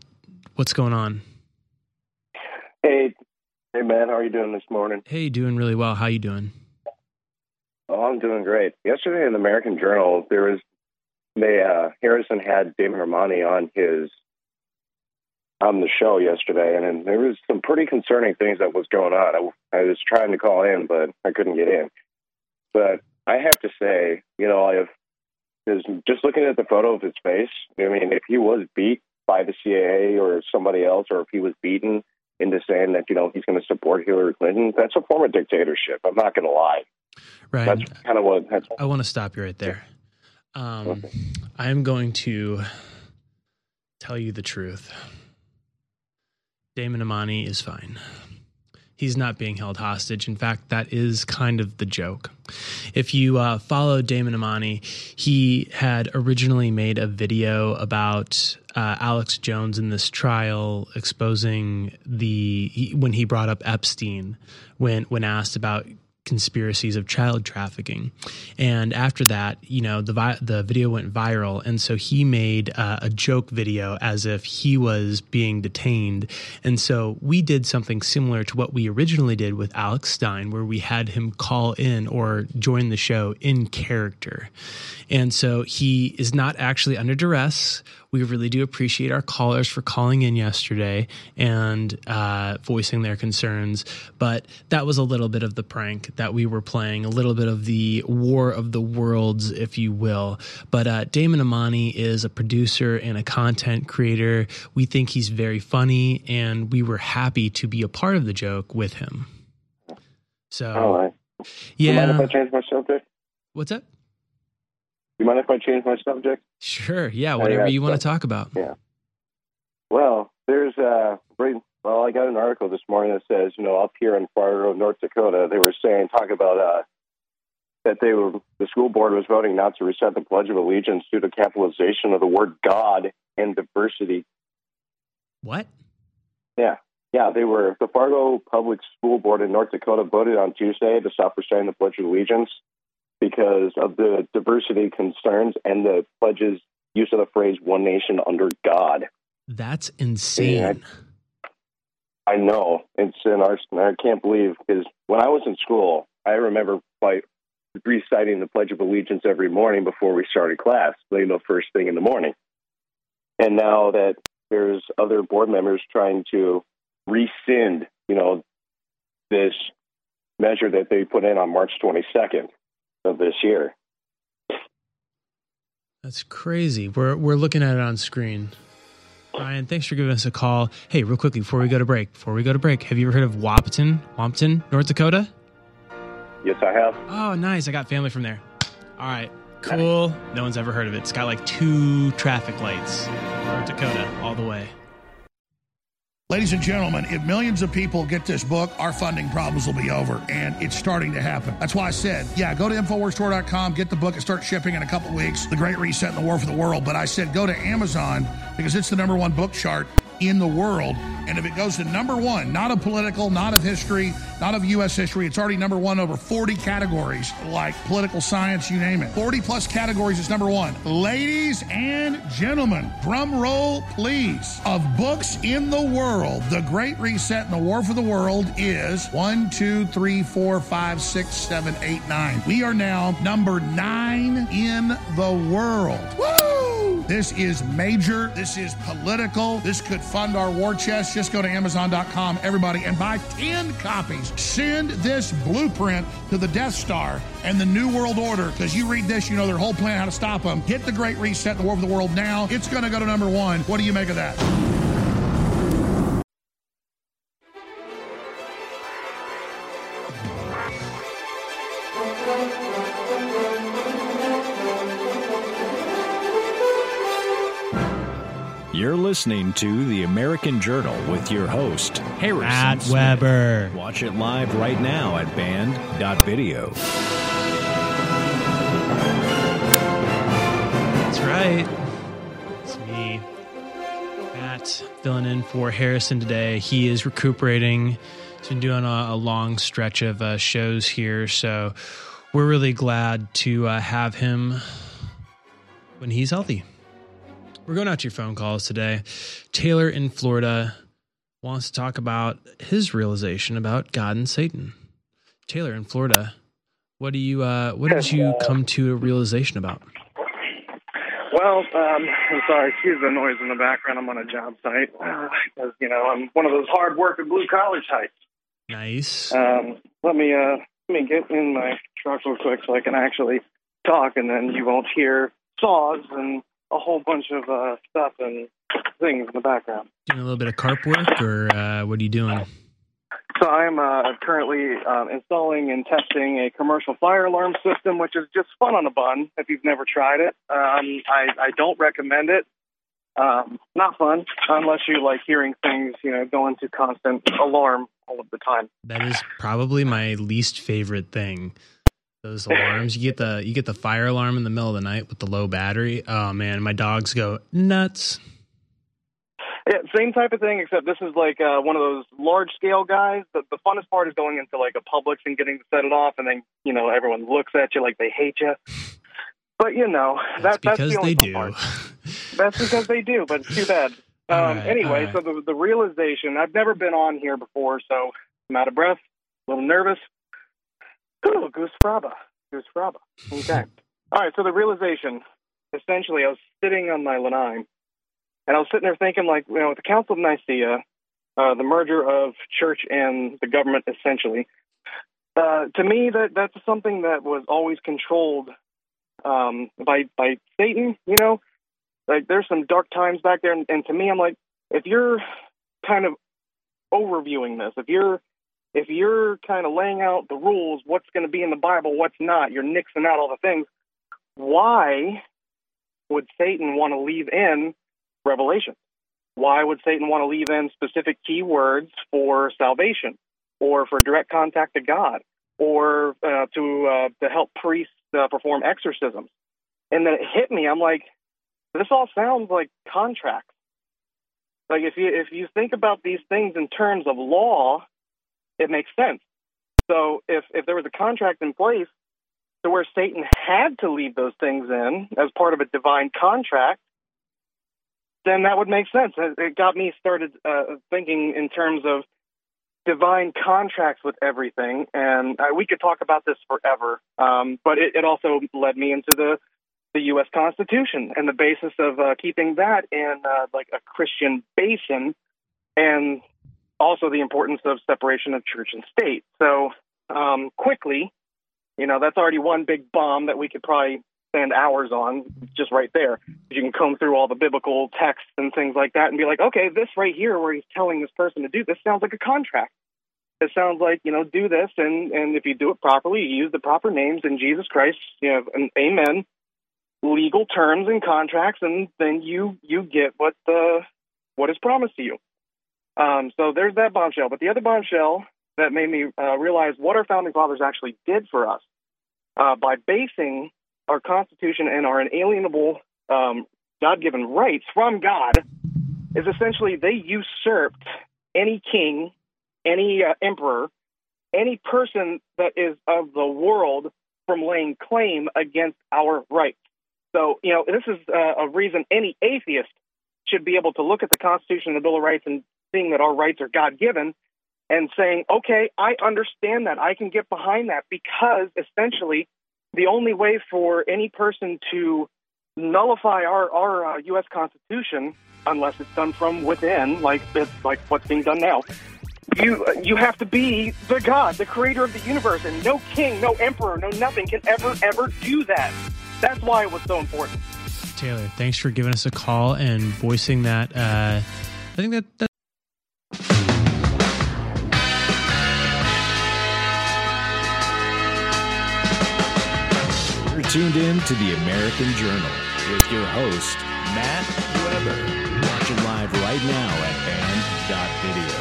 what's going on? Hey, hey, man, how are you doing this morning? Hey, doing really well. How you doing? Oh, I'm doing great. Yesterday in the American Journal, there was they uh, Harrison had Damon Imani on his on the show yesterday, and, and there was some pretty concerning things that was going on. I, I was trying to call in, but I couldn't get in. But I have to say, you know, if is just looking at the photo of his face, I mean, if he was beat by the CIA or somebody else, or if he was beaten into saying that you know he's going to support Hillary Clinton, that's a form of dictatorship. I'm not going to lie. Right. That's kind of what. That's, I want to stop you right there. Um, I'm going to tell you the truth. Damon Imani is fine. He's not being held hostage. In fact, that is kind of the joke. If you uh, follow Damon Imani, he had originally made a video about uh, Alex Jones in this trial, exposing the he, when he brought up Epstein when when asked about conspiracies of child trafficking. And after that, you know, the vi- the video went viral, and so he made uh, a joke video as if he was being detained. And so we did something similar to what we originally did with Alex Stein, where we had him call in or join the show in character. And so he is not actually under duress. We really do appreciate our callers for calling in yesterday and uh, voicing their concerns. But that was a little bit of the prank that we were playing, a little bit of the war of the worlds, if you will. But uh, Damon Imani is a producer and a content creator. We think he's very funny, and we were happy to be a part of the joke with him. So, right. yeah. Mind if I change my subject? What's that? You mind if I change my subject? Sure. Yeah. Whatever you want to talk about. Yeah. Well, there's uh, well, I got an article this morning that says, you know, up here in Fargo, North Dakota, they were saying, talk about uh, that they were the school board was voting not to recite the Pledge of Allegiance due to capitalization of the word God and diversity. What? Yeah. Yeah, they were the Fargo Public School Board in North Dakota voted on Tuesday to stop reciting the Pledge of Allegiance because of the diversity concerns and the pledge's use of the phrase "one nation under God." That's insane. I, I know it's in our. I can't believe because when I was in school, I remember like reciting the Pledge of Allegiance every morning before we started class. You know, first thing in the morning. And now that there's other board members trying to rescind, you know, this measure that they put in on March 22nd of this year. That's crazy. We're we're looking at it on screen. Brian, thanks for giving us a call. Hey, real quickly before we go to break, before we go to break, have you ever heard of Wapton, Wampton, North Dakota? Yes, I have. Oh, nice. I got family from there. All right, cool. No one's ever heard of it. It's got like two traffic lights. North Dakota, all the way. Ladies and gentlemen, if millions of people get this book, our funding problems will be over. And it's starting to happen. That's why I said, yeah, go to InfoWarsStore.com, get the book, and start shipping in a couple weeks. The Great Reset and the War for the World. But I said, go to Amazon because it's the number one book chart in the world. And if it goes to number one, not of political, not of history, not of U.S. history, it's already number one over 40 categories like political science, you name it. 40 plus categories is number one. Ladies and gentlemen, drum roll, please. Of books in the world, The Great Reset and the War for the World is one, two, three, four, five, six, seven, eight, nine. We are now number nine in the world. Woo! This is major. This is political. This could fund our war chest. Just go to Amazon.com, everybody, and buy 10 copies. Send this blueprint to the Death Star and the New World Order because you read this, you know their whole plan how to stop them. Hit the Great Reset, the War for the World now. It's going to go to number one. What do you make of that? Listening to the American Journal with your host, Harrison Matt Smith. Weber. Watch it live right now at band.video. That's right. It's me, Matt, filling in for Harrison today. He is recuperating. He's been doing a, a long stretch of uh, shows here, so we're really glad to uh, have him when he's healthy. We're going out to your phone calls today. Taylor in Florida wants to talk about his realization about God and Satan. Taylor in Florida, what do you uh, what did you come to a realization about? Well, um, I'm sorry. Excuse the noise in the background. I'm on a job site. Uh, you know, I'm one of those hard working blue collar types. Nice. Um, let me uh, let me get in my truck real quick so I can actually talk, and then you won't hear saws and a whole bunch of uh, stuff and things in the background. Doing a little bit of carp work, or uh, what are you doing? So I am uh, currently um, installing and testing a commercial fire alarm system, which is just fun on a bun. If you've never tried it, um, I, I don't recommend it. Um, not fun unless you like hearing things, you know, go into constant alarm all of the time. That is probably my least favorite thing. Those alarms. You get the you get the fire alarm in the middle of the night with the low battery. Oh man, my dogs go nuts. Yeah, same type of thing, except this is like uh, one of those large scale guys. The, the funnest part is going into like a Publix and getting to set it off, and then you know everyone looks at you like they hate you. But you know that, that's because the only they do. part. That's because they do, but it's too bad. Um, right, anyway, all so the the realization I've never been on here before, so I'm out of breath, a little nervous. Ooh, goose fraba, goose fraba. Okay. All right, so the realization, essentially, I was sitting on my lanai, and I was sitting there thinking, like, you know, with the Council of Nicaea, uh, the merger of church and the government, essentially, uh, to me, that that's something that was always controlled um, by by Satan. You know, like there's some dark times back there, and, and to me, I'm like, if you're kind of overviewing this, if you're if you're kind of laying out the rules, what's going to be in the Bible, what's not, you're nixing out all the things. Why would Satan want to leave in Revelation? Why would Satan want to leave in specific keywords for salvation, or for direct contact to God, or uh, to uh, to help priests uh, perform exorcisms? And then it hit me. I'm like, this all sounds like contracts. Like if you if you think about these things in terms of law, it makes sense. So if if there was a contract in place to where Satan had to leave those things in as part of a divine contract, then that would make sense. It got me started uh, thinking in terms of divine contracts with everything, and we could talk about this forever. Um, but it, it also led me into the the U.S. Constitution and the basis of uh, keeping that in uh, like a Christian basin, and also the importance of separation of church and state. So um, quickly, you know, that's already one big bomb that we could probably spend hours on just right there. You can comb through all the biblical texts and things like that and be like, okay, this right here where he's telling this person to do this sounds like a contract. It sounds like, you know, do this and, and if you do it properly, you use the proper names in Jesus Christ, you know, and amen, legal terms and contracts, and then you you get what the what is promised to you. Um, so there's that bombshell. But the other bombshell that made me uh, realize what our founding fathers actually did for us uh, by basing our Constitution and our inalienable um, God given rights from God is essentially they usurped any king, any uh, emperor, any person that is of the world from laying claim against our rights. So, you know, this is uh, a reason any atheist should be able to look at the Constitution and the Bill of Rights and seeing that our rights are God given and saying, okay, I understand that. I can get behind that because essentially the only way for any person to nullify our, our uh, U.S. Constitution, unless it's done from within, like it's like what's being done now, you you have to be the God, the creator of the universe, and no king, no emperor, no nothing can ever ever do that. That's why it was so important. Taylor, thanks for giving us a call and voicing that. Uh, I think that, that You're tuned in to the American Journal with your host, Matt Weber. Watch it live right now at band.video.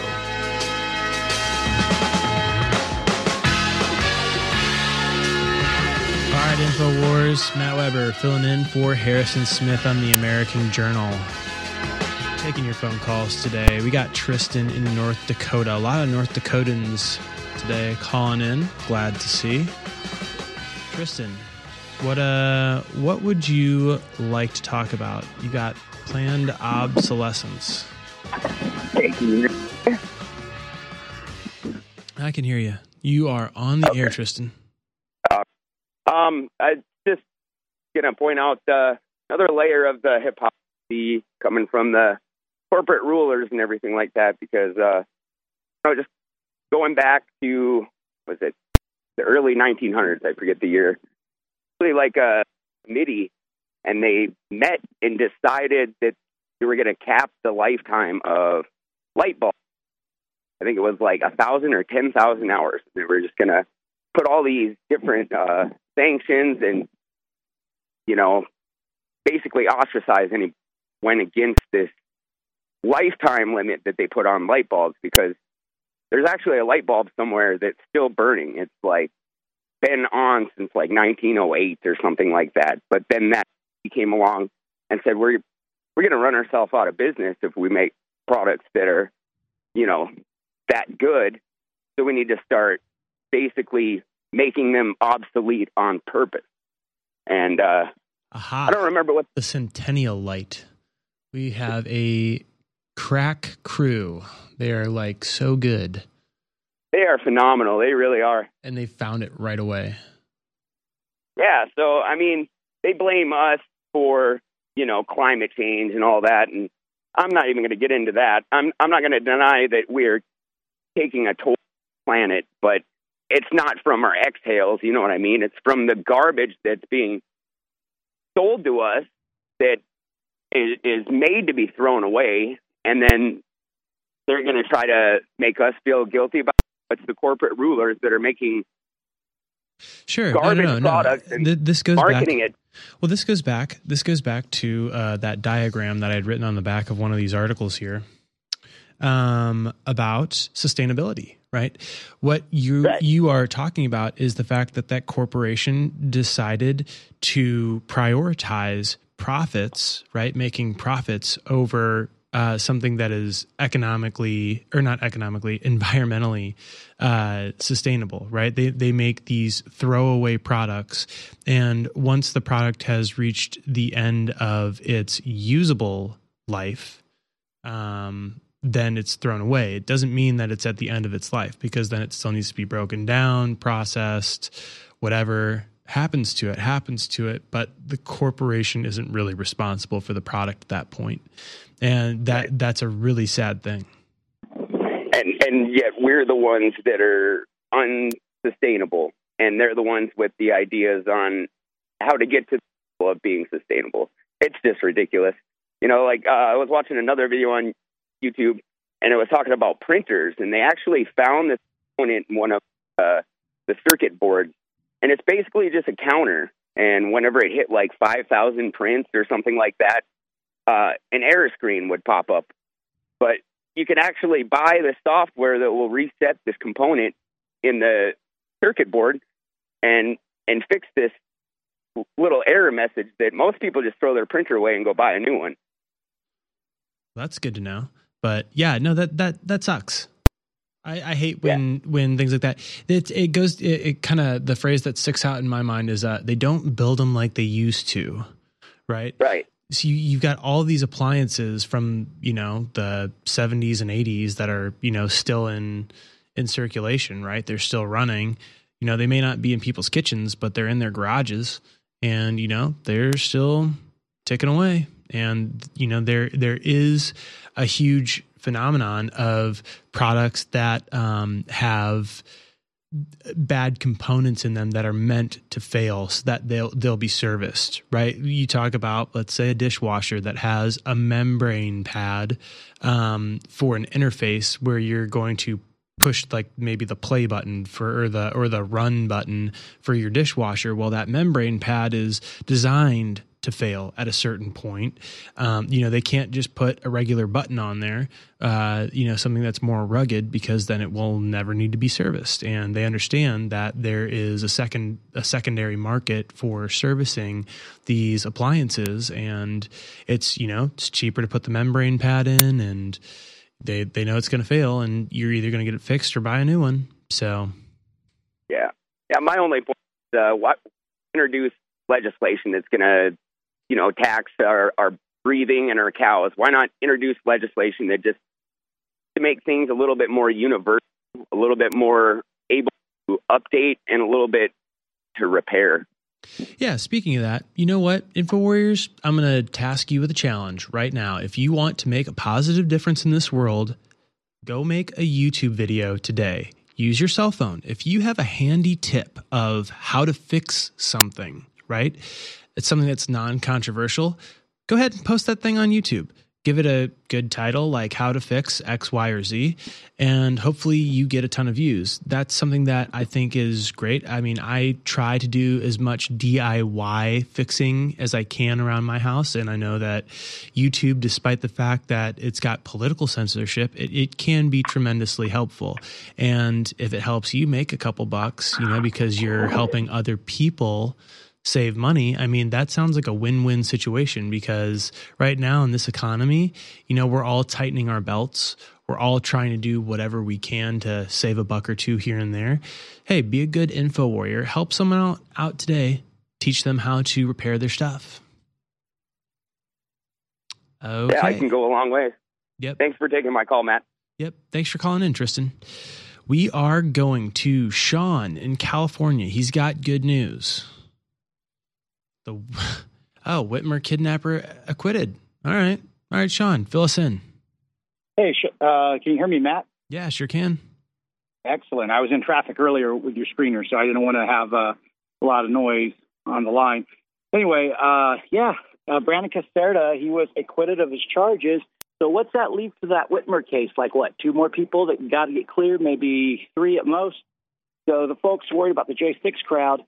All right, InfoWars, Matt Weber filling in for Harrison Smith on the American Journal. Taking your phone calls today. We got Tristan in North Dakota. A lot of North Dakotans today calling in. Glad to see. Tristan, what uh what would you like to talk about? You got planned obsolescence. Thank you. I can hear you. You are on the air, Tristan. Um, I just gonna point out uh, another layer of the hypocrisy coming from the corporate rulers and everything like that. Because uh, you know, just going back to was it the early 1900s? I forget the year. Really, like a committee, and they met and decided that they were going to cap the lifetime of light bulbs. I think it was like a thousand or ten thousand hours. They were just going to put all these different uh, sanctions and you know basically ostracize any went against this lifetime limit that they put on light bulbs because there's actually a light bulb somewhere that's still burning. It's like been on since like 1908 or something like that. But then that came along and said we're we're going to run ourselves out of business if we make products that are you know that good. So we need to start basically making them obsolete on purpose. And uh, Aha. I don't remember what the Centennial Light. We have a crack crew. They are like so good. They are phenomenal. They really are. And they found it right away. Yeah. So, I mean, they blame us for, you know, climate change and all that. And I'm not even going to get into that. I'm, I'm not going to deny that we're taking a toll on the planet, but it's not from our exhales. You know what I mean? It's from the garbage that's being sold to us that is, is made to be thrown away. And then they're going to try to make us feel guilty about it. It's the corporate rulers that are making Sure, garbage no, no, no, products and Th- this goes marketing back. it. Well, this goes back. This goes back to uh, that diagram that I had written on the back of one of these articles here um, about sustainability. Right. What you you are talking about is the fact that that corporation decided to prioritize profits. Right, making profits over uh, something that is economically or not economically environmentally uh, sustainable right? They they make these throwaway products. And once the product has reached the end of its usable life um, then it's thrown away. It doesn't mean that it's at the end of its life because then it still needs to be broken down processed whatever happens to it happens to it but the corporation isn't really responsible for the product at that point and that that's a really sad thing and and yet we're the ones that are unsustainable and they're the ones with the ideas on how to get to the goal of being sustainable. It's just ridiculous. You know, like uh, I was watching another video on YouTube, and it was talking about printers, and they actually found this component in one of uh, the circuit boards, and it's basically just a counter. And whenever it hit like 5,000 prints or something like that, uh, an error screen would pop up. But you can actually buy the software that will reset this component in the circuit board and and fix this little error message that most people just throw their printer away and go buy a new one. That's good to know. But yeah, no, that that that sucks. I, I hate when yeah. when things like that. It it goes. It, it kind of the phrase that sticks out in my mind is that they don't build them like they used to, right? Right. So you, you've got all these appliances from you know the 70s and 80s that are you know still in in circulation, right? They're still running. You know, they may not be in people's kitchens, but they're in their garages, and you know they're still ticking away. And you know there there is a huge phenomenon of products that um, have bad components in them that are meant to fail so that they'll they'll be serviced right? You talk about let's say a dishwasher that has a membrane pad um, for an interface where you're going to push like maybe the play button for or the or the run button for your dishwasher. Well that membrane pad is designed to fail at a certain point. Um, you know, they can't just put a regular button on there, uh, you know, something that's more rugged because then it will never need to be serviced. And they understand that there is a second, a secondary market for servicing these appliances. And it's, you know, it's cheaper to put the membrane pad in and they, they know it's going to fail and you're either going to get it fixed or buy a new one. So, yeah. Yeah. My only point is, uh, what introduce legislation that's going to you know, tax our, our breathing and our cows? Why not introduce legislation that just to make things a little bit more universal, a little bit more able to update, and a little bit to repair? Yeah, speaking of that, you know what, Info Warriors, I'm going to task you with a challenge right now. If you want to make a positive difference in this world, go make a YouTube video today. Use your cell phone. If you have a handy tip of how to fix something, right? It's something that's non controversial, go ahead and post that thing on YouTube. Give it a good title like How to Fix X, Y, or Z, and hopefully you get a ton of views. That's something that I think is great. I mean, I try to do as much DIY fixing as I can around my house, and I know that YouTube, despite the fact that it's got political censorship, it, it can be tremendously helpful. And if it helps you make a couple bucks, you know, because you're helping other people save money, I mean, that sounds like a win win situation because right now in this economy, you know, we're all tightening our belts. We're all trying to do whatever we can to save a buck or two here and there. Hey, be a good info warrior. Help someone out, out today. Teach them how to repair their stuff. Okay. Yeah, I can go a long way. Yep. Thanks for taking my call, Matt. Yep. Thanks for calling in, Tristan. We are going to Sean in California. He's got good news. The oh Whitmer kidnapper acquitted. All right, all right, Sean, fill us in. Hey, uh, can you hear me, Matt? Yeah, sure can. Excellent. I was in traffic earlier with your screener, so I didn't want to have uh, a lot of noise on the line. Anyway, uh, yeah, uh, Brandon Caserta, he was acquitted of his charges. So what's that leave to that Whitmer case? Like what? Two more people that got to get cleared, maybe three at most. So the folks worried about the J6 crowd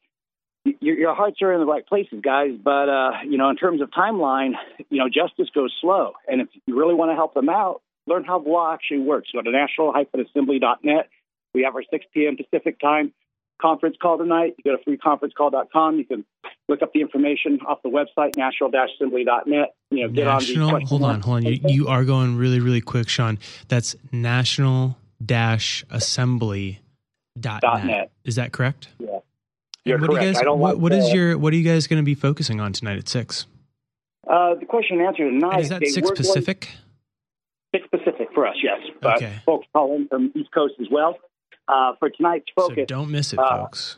your, your hearts are in the right places, guys. But uh, you know, in terms of timeline, you know, justice goes slow. And if you really want to help them out, learn how the law actually works. Go to national-assembly.net. We have our 6 p.m. Pacific time conference call tonight. You go to freeconferencecall.com. You can look up the information off the website, national-assembly.net. You know, get national, on Hold on, hold on. You, you are going really, really quick, Sean. That's national-assembly.net. .net. Is that correct? Yeah. You're what correct. You guys, I don't what, like what is the- your what are you guys going to be focusing on tonight at six? Uh, the question and answer tonight. And is that six Pacific? Six Pacific for us, yes. But Okay. folks call in from East Coast as well. Uh, for tonight's focus, So don't miss it, uh, folks.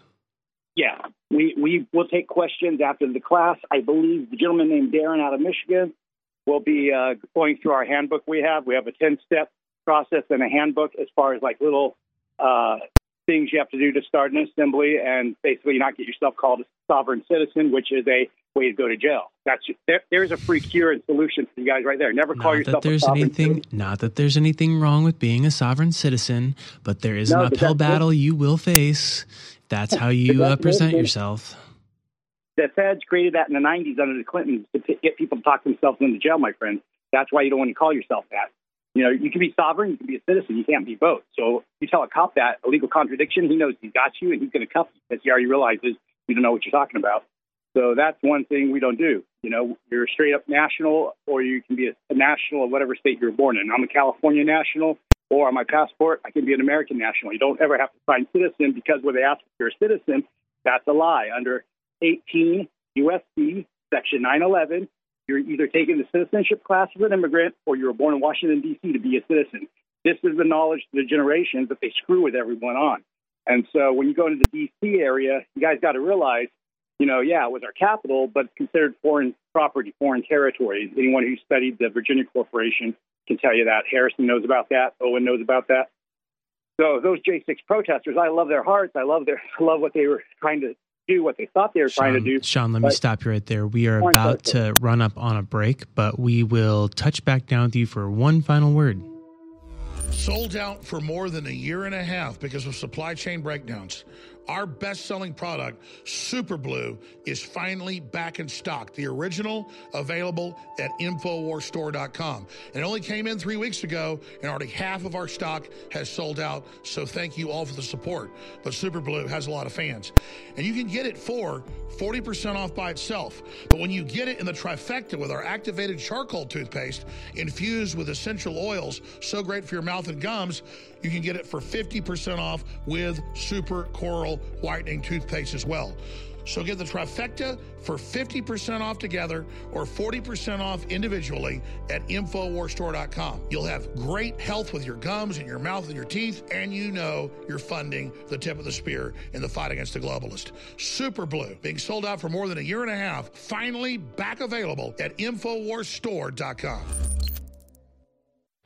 Yeah, we we will take questions after the class. I believe the gentleman named Darren out of Michigan will be uh, going through our handbook. We have we have a ten step process and a handbook as far as like little uh, things you have to do to start an assembly and basically not get yourself called a sovereign citizen, which is a way to go to jail. That's there, there's a free cure and solution for you guys right there. Never call Not yourself that there's a sovereign anything, citizen. not that there's anything wrong with being a sovereign citizen, but there is No, an uphill battle you will face. That's how you uh, present yourself. The feds created that in the 90s under the Clintons to get people to talk themselves into jail, my friend. That's why you don't want to call yourself that. You know, you can be sovereign, you can be a citizen, you can't be both. So you tell a cop that, a legal contradiction, he knows he's got you and he's going to cuff you because he already realizes you don't know what you're talking about. So that's one thing we don't do. You know, you're straight up national, or you can be a, national of whatever state you're born in. I'm a California national, or on my passport, I can be an American national. You don't ever have to sign citizen because when they ask if you're a citizen, that's a lie. Under 18 USC Section 911, you're either taking the citizenship class as an immigrant, or you were born in Washington D.C. to be a citizen. This is the knowledge to the generations that they screw with everyone on. And so when you go into the D.C. area, you guys got to realize you know, yeah, it was our capital, but considered foreign property, foreign territory. Anyone who studied the Virginia Corporation can tell you that. Harrison knows about that. Owen knows about that. So those J6 protesters, I love their hearts. I love their, I love what they were trying to do, what they thought they were trying to do. Sean, let me stop you right there. We are about to run up on a break, but we will touch back down with you for one final word. Sold out for more than a year and a half because of supply chain breakdowns. Our best selling product, Super Blue, is finally back in stock. The original available at InfoWarsStore.com. And it only came in three weeks ago, and already half of our stock has sold out. So thank you all for the support. But Super Blue has a lot of fans. And you can get it for 40% off by itself. But when you get it in the trifecta with our activated charcoal toothpaste infused with essential oils, so great for your mouth and gums, you can get it for 50% off with Super Coral Whitening Toothpaste as well. So get the trifecta for 50% off together or 40% off individually at InfoWarsStore.com. You'll have great health with your gums and your mouth and your teeth, and you know you're funding the tip of the spear in the fight against the globalist. Super Blue, being sold out for more than a year and a half, finally back available at InfoWarsStore.com.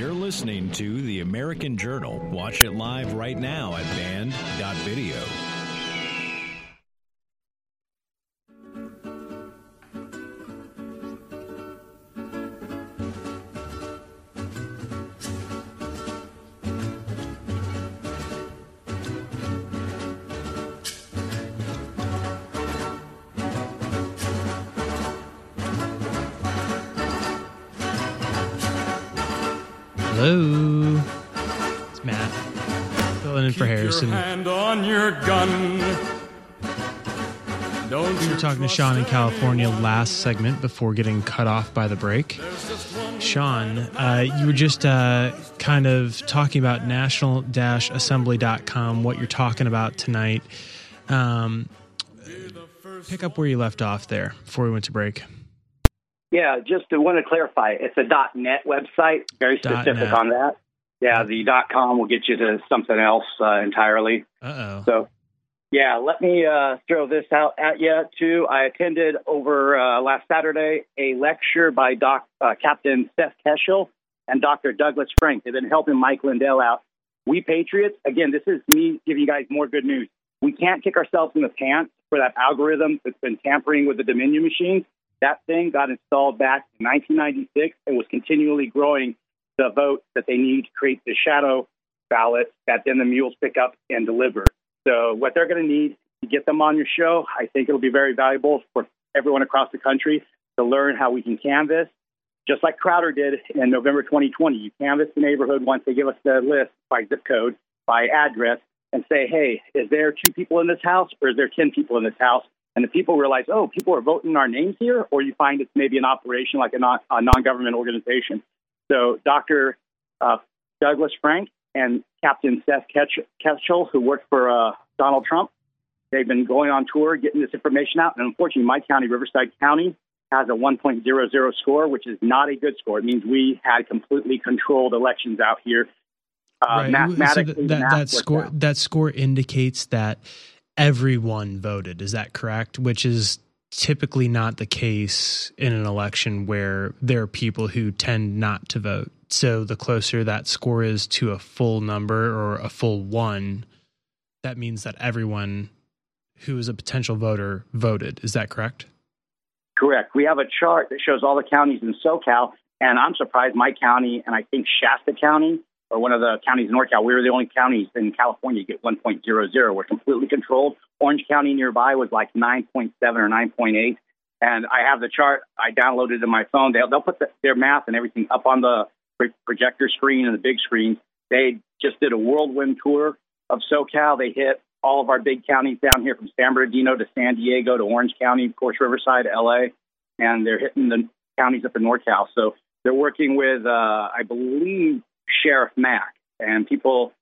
You're listening to The American Journal. Watch it live right now at band.video. in hand on your gun. Don't We were talking to Sean in California last segment before getting cut off by the break. Sean, uh, you were just uh, kind of talking about national-assembly.com, what you're talking about tonight. Um, pick up where you left off there before we went to break. Yeah, just to want to clarify, it's a .net website, very specific net. on that. Yeah, the dot .com will get you to something else uh, entirely. Uh-oh. So, yeah, let me uh, throw this out at you too. I attended over uh, last Saturday a lecture by Doc uh, Captain Seth Keshel and Dr. Douglas Frank. They've been helping Mike Lindell out. We Patriots, again, this is me giving you guys more good news. We can't kick ourselves in the pants for that algorithm that's been tampering with the Dominion machines. That thing got installed back in 1996 and was continually growing the vote that they need to create the shadow ballot that then the mules pick up and deliver. So what they're going to need to get them on your show, I think it'll be very valuable for everyone across the country to learn how we can canvass, just like Crowder did in November 2020. You canvass the neighborhood once they give us the list by zip code, by address, and say, hey, is there two people in this house or is there 10 people in this house? And the people realize, oh, people are voting our names here, or you find it's maybe an operation like a non-government organization. So Dr. Uh, Douglas Frank and Captain Seth Keshel, who worked for uh, Donald Trump, they've been going on tour getting this information out. And unfortunately, my county, Riverside County, has a 1.00 score, which is not a good score. It means we had completely controlled elections out here. Uh, right. Mathematically, so that, that score out. that score indicates that everyone voted. Is that correct? Which is typically not the case in an election where there are people who tend not to vote. So the closer that score is to a full number or a full one, that means that everyone who is a potential voter voted. Is that correct? Correct. We have a chart that shows all the counties in SoCal, and I'm surprised my county and I think Shasta County or one of the counties in NorCal, we were the only counties in California to get 1.00. We're completely controlled. Orange County nearby was like 9.7 or 9.8. And I have the chart. I downloaded it in my phone. They'll, they'll put the, their math and everything up on the projector screen and the big screen. They just did a whirlwind tour of SoCal. They hit all of our big counties down here from San Bernardino to San Diego to Orange County, of course, Riverside, LA, and they're hitting the counties up in NorCal. So they're working with, uh, I believe, Sheriff Mack, and people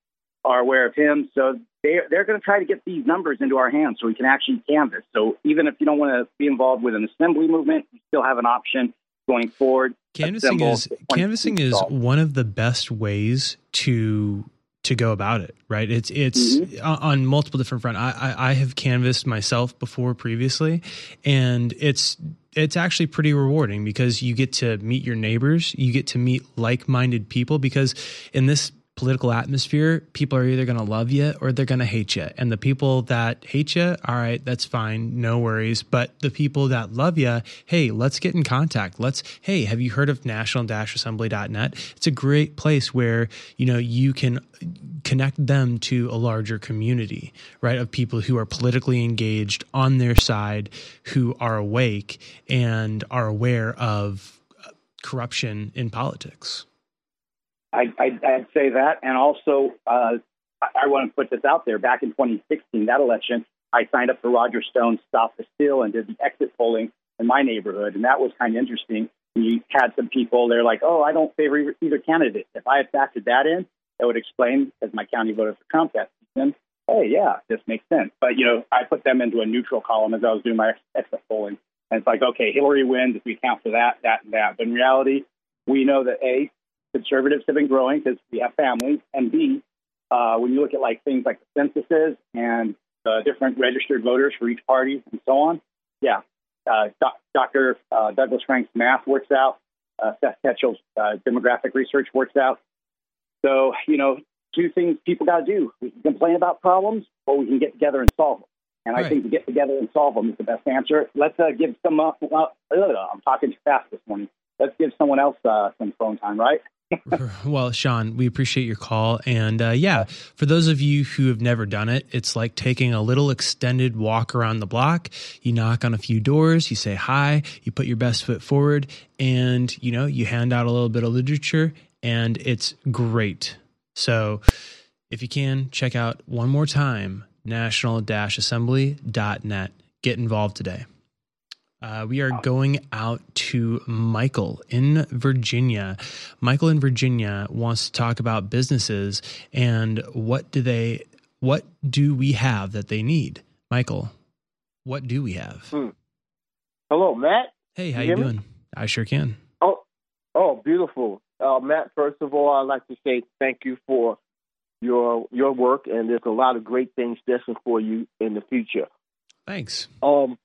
are aware of him. So they, they're going to try to get these numbers into our hands so we can actually canvass. So even if you don't want to be involved with an assembly movement, you still have an option going forward. Canvassing is canvassing is one of the best ways to to go about it right it's it's mm-hmm. on multiple different front I, I, I have canvassed myself before previously and it's it's actually pretty rewarding because you get to meet your neighbors you get to meet like-minded people because in this political atmosphere, people are either going to love you or they're going to hate you. And the people that hate you, all right, that's fine, no worries. But the people that love you, hey, let's get in contact. Let's, hey, have you heard of national-assembly.net? It's a great place where, you know, you can connect them to a larger community, right, of people who are politically engaged on their side, who are awake and are aware of corruption in politics. I, would say that. And also, uh, I, I want to put this out there. Back in 2016, that election, I signed up for Roger Stone's Stop the Steal and did the exit polling in my neighborhood. And that was kind of interesting. You had some people, they're like, oh, I don't favor either candidate. If I had factored that in, that would explain, as my county voted for Trump that season, hey, yeah, this makes sense. But, you know, I put them into a neutral column as I was doing my exit polling. And it's like, okay, Hillary wins if we account for that, that, and that. But in reality, we know that A, conservatives have been growing because we have families, and B, uh, when you look at like things like the censuses and the different registered voters for each party and so on, yeah, uh, doc- Dr. Uh, Douglas Frank's math works out. Uh, Seth Keshel's uh, demographic research works out. So, you know, two things people got to do: we can complain about problems, or we can get together and solve them. And I think to get together and solve them is the best answer. Let's uh, give some. Uh, I'm talking too fast this morning. Let's give someone else uh, some phone time, right? well, Sean, we appreciate your call. And uh, yeah, for those of you who have never done it, it's like taking a little extended walk around the block. You knock on a few doors, you say hi, you put your best foot forward, and you know, you hand out a little bit of literature, and it's great. So if you can, check out one more time national assembly.net. Get involved today. Uh, we are going out to Michael in Virginia. Michael in Virginia wants to talk about businesses and what do they, what do we have that they need? Michael, what do we have? Hmm. Hello, Matt. Hey, how you, you doing? Me? I sure can. Oh, oh, beautiful, uh, Matt. First of all, I'd like to say thank you for your your work, and there's a lot of great things destined for you in the future. Thanks. Um,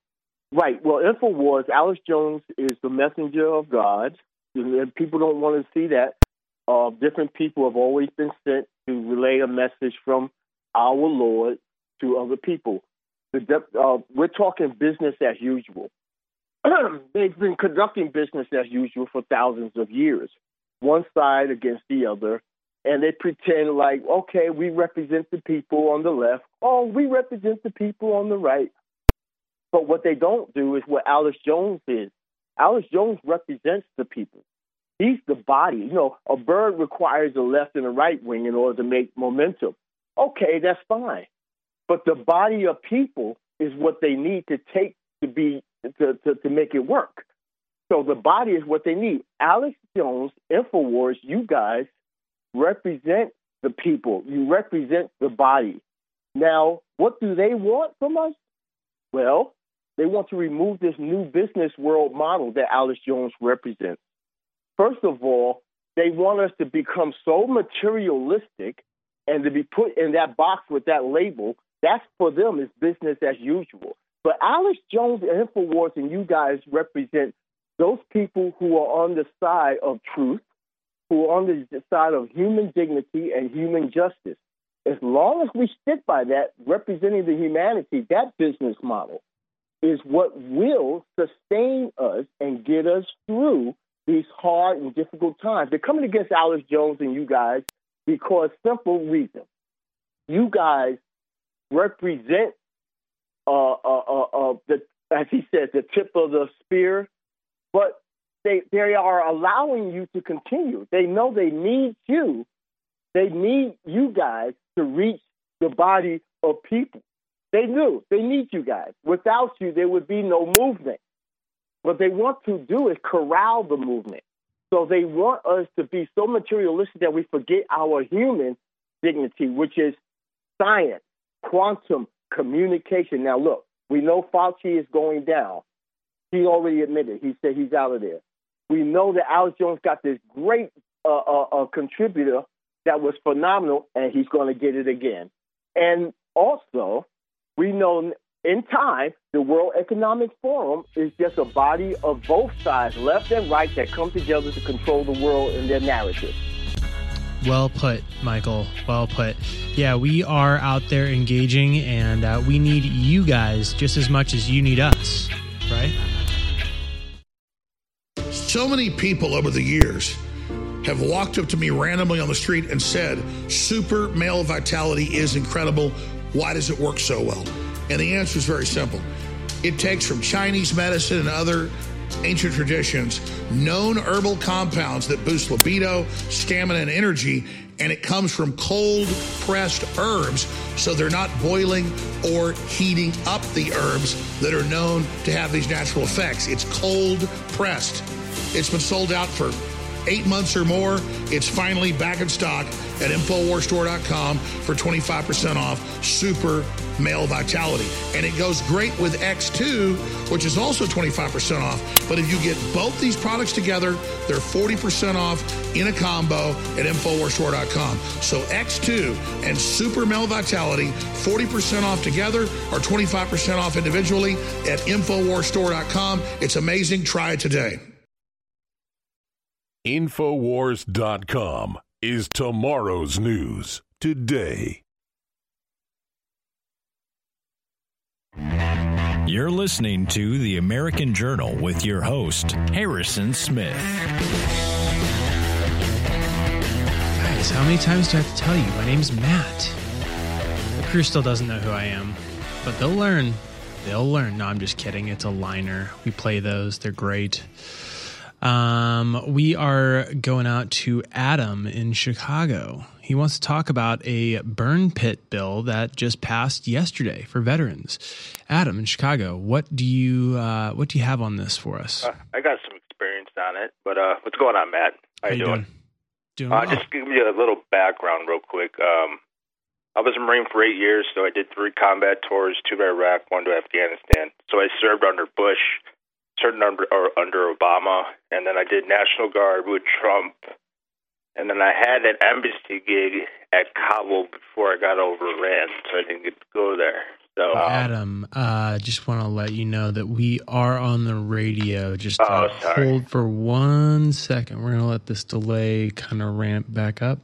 Right. Well, InfoWars, Alex Jones is the messenger of God. And people don't want to see that. Uh, different people have always been sent to relay a message from our Lord to other people. Uh, we're talking business as usual. They've been conducting business as usual for thousands of years, one side against the other, and they pretend like, okay, we represent the people on the left. Oh, we represent the people on the right. But what they don't do is what Alex Jones is. Alex Jones represents the people. He's the body. You know, a bird requires a left and a right wing in order to make momentum. Okay, that's fine. But the body of people is what they need to take to be to, to, to make it work. So the body is what they need. Alex Jones, InfoWars, you guys represent the people. You represent the body. Now, what do they want from us? Well, they want to remove this new business world model that Alex Jones represents. First of all, they want us to become so materialistic and to be put in that box with that label. That's for them is business as usual. But Alex Jones and InfoWars and you guys represent those people who are on the side of truth, who are on the side of human dignity and human justice. As long as we stick by that, representing the humanity, that business model is what will sustain us and get us through these hard and difficult times. They're coming against Alex Jones and you guys because simple reason. You guys represent uh, uh, uh, uh, the, as he said, the tip of the spear, but they they are allowing you to continue. They know they need you. They need you guys to reach the body of people. They knew they need you guys. Without you, there would be no movement. What they want to do is corral the movement. So they want us to be so materialistic that we forget our human dignity, which is science, quantum communication. Now, look, we know Fauci is going down. He already admitted. He said he's out of there. We know that Alex Jones got this great uh, uh, uh, contributor that was phenomenal, and he's going to get it again. And also, we know in time, the World Economic Forum is just a body of both sides, left and right, that come together to control the world in their narrative. Well put, Michael. Well put. Yeah, we are out there engaging, and uh, we need you guys just as much as you need us, right? So many people over the years have walked up to me randomly on the street and said, Super male vitality is incredible. Why does it work so well? And the answer is very simple it takes from Chinese medicine and other ancient traditions known herbal compounds that boost libido, stamina, and energy. And it comes from cold pressed herbs, so they're not boiling or heating up the herbs that are known to have these natural effects. It's cold pressed. It's been sold out for eight months or more. It's finally back in stock at InfoWarsStore.com for 25% off Super Male Vitality. And it goes great with X2, which is also 25% off. But if you get both these products together, they're 40% off in a combo at InfoWarsStore.com. So X2 and Super Male Vitality, 40% off together or 25% off individually at InfoWarsStore.com. It's amazing. Try it today. Infowars.com is tomorrow's news today. You're listening to The American Journal with your host, Harrison Smith. Guys, how many times do I have to tell you? My name's Matt. The crew still doesn't know who I am, but they'll learn. They'll learn. No, I'm just kidding. It's a liner. We play those, they're great. Um, we are going out to Adam in Chicago. He wants to talk about a burn pit bill that just passed yesterday for veterans. Adam in Chicago, what do you uh, what do you have on this for us? Uh, I got some experience on it, but uh, what's going on, Matt? How, How you doing? doing? Doing uh, well. Just give you a little background, real quick. Um, I was a Marine for eight years, so I did three combat tours: two to Iraq, one to Afghanistan. So I served under Bush, served under or under Obama, and then I did National Guard with Trump, and then I had an embassy gig at Kabul before I got overran, so I didn't get to go there. So Adam, uh, just want to let you know that we are on the radio. Just uh, Oh, hold for one second. We're going to let this delay kind of ramp back up.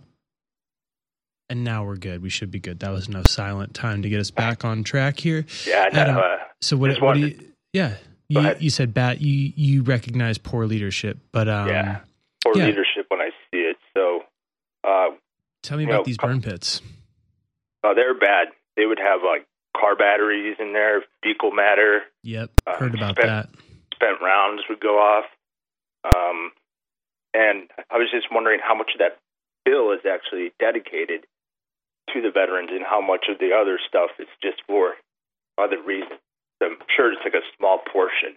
And now we're good. We should be good. That was enough silent time to get us back on track here. yeah, I know. Uh, so what, what do you, yeah, you, you said bat, you, you recognize poor leadership, but, um, Yeah. poor yeah. leadership when I see it. So, uh, Tell me about know, these burn pits. Oh, they're bad. They would have like car batteries in there, fecal matter, Yep, Uh, heard about spent- that. spent rounds would go off. Um, and I was just wondering how much of that bill is actually dedicated to the veterans and how much of the other stuff is just for other reasons. I'm sure it's like a small portion.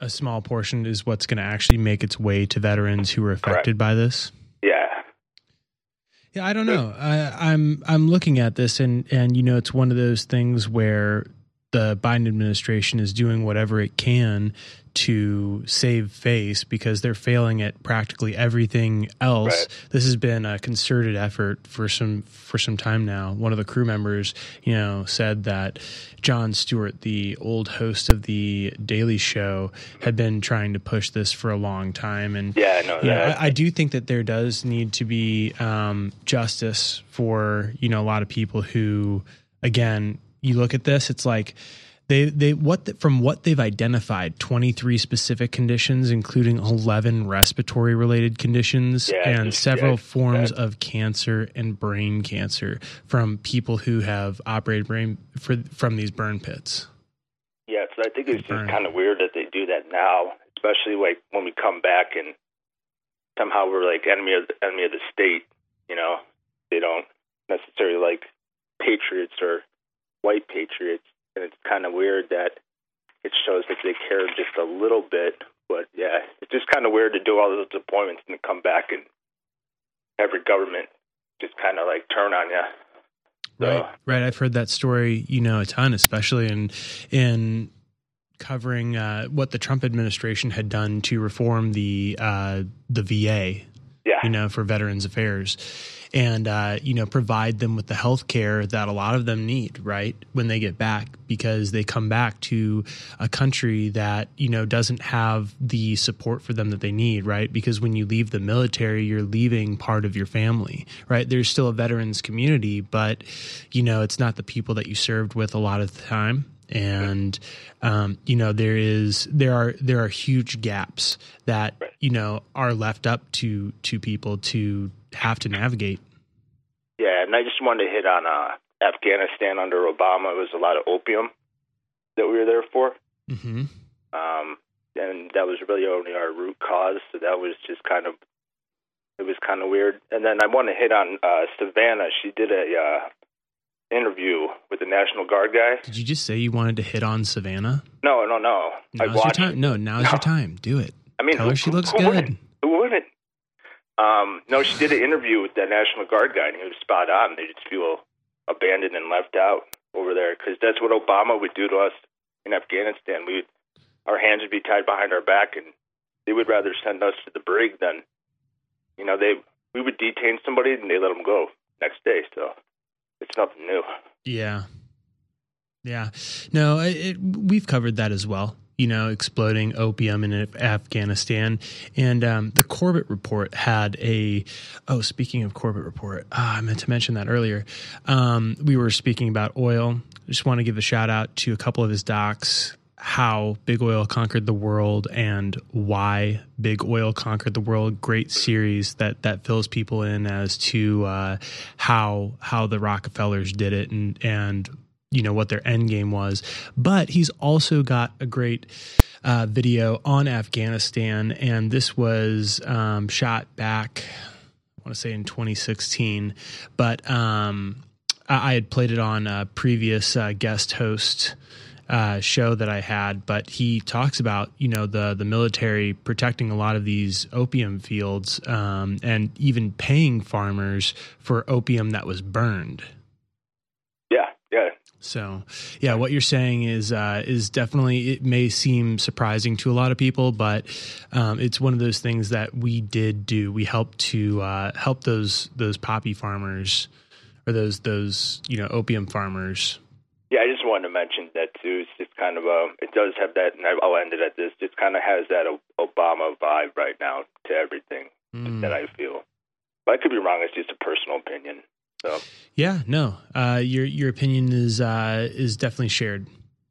A small portion is what's going to actually make its way to veterans who are affected by this. yeah. Yeah, I don't know. I, I'm I'm looking at this, and and you know, it's one of those things where the Biden administration is doing whatever it can to save face because they're failing at practically everything else. This has been a concerted effort for some for some time now. One of the crew members, you know, said that Jon Stewart, the old host of the Daily Show, had been trying to push this for a long time, and Yeah, I know you know. I, I do think that there does need to be um, justice for you know a lot of people who, again, you look at this, it's like they they what the, from what they've identified, twenty three specific conditions, including eleven respiratory related conditions Yeah, and several forms of cancer and brain cancer from people who have operated brain for from these burn pits. Yeah, so I think it's just kind of weird that they do that now, especially like when we come back and somehow we're like enemy of the, enemy of the state. You know, they don't necessarily like patriots or white patriots, and it's kind of weird that it shows that they care just a little bit. But yeah, it's just kind of weird to do all those deployments and then come back and every government just kind of like turn on you. Right, right. I've heard that story, you know, a ton, especially in in covering uh, what the Trump administration had done to reform the uh, the VA, yeah. you know, for Veterans Affairs, and uh, you know, provide them with the health care that a lot of them need, right, when they get back, because they come back to a country that you know doesn't have the support for them that they need, right? Because when you leave the military, you're leaving part of your family, right? There's still a veterans community, but you know, it's not the people that you served with a lot of the time and um, you know there is there are there are huge gaps that you know are left up to to people to have to navigate. Yeah, and I just wanted to hit on uh, Afghanistan under Obama. It was a lot of opium that we were there for, Mm-hmm. um, and that was really only our root cause. So that was just kind of it was kind of weird. And then I want to hit on uh, Savannah. She did a uh, interview with the National Guard guy. Did you just say you wanted to hit on Savannah? No, no, no. I Now's your time. No, now's your time. Do it. I mean, Tell her she looks who good. wouldn't? Who wouldn't? Um, no, she did an interview with that National Guard guy, and he was spot on. They just feel abandoned and left out over there because that's what Obama would do to us in Afghanistan. We, our hands would be tied behind our back, and they would rather send us to the brig than, you know, they we would detain somebody and they let them go next day. So it's nothing new. Yeah. Yeah. No, it, it, we've covered that as well. You know, exploding opium in Afghanistan. And um, the Corbett report had a. Oh, speaking of Corbett report, ah, I meant to mention that earlier. Um, we were speaking about oil. Just want to give a shout out to a couple of his docs how big oil conquered the world and why big oil conquered the world great series that that fills people in as to uh, how how the rockefellers did it and and you know what their end game was but he's also got a great uh, video on afghanistan and this was um, shot back i want to say in 2016 but um, I, I had played it on a previous uh, guest host uh, show that I had, but he talks about you know the the military protecting a lot of these opium fields um, and even paying farmers for opium that was burned. So, yeah, what you're saying is uh, is definitely it may seem surprising to a lot of people, but um, it's one of those things that we did do. We helped to uh, help those those poppy farmers or those those you know opium farmers Yeah, I just wanted to mention that too. It's just kind of a, it does have that, and I'll end it at this. Just kind of has that Obama vibe right now to everything that I feel. But I could be wrong. It's just a personal opinion. So Yeah, no. Uh, your your opinion is uh, is definitely shared.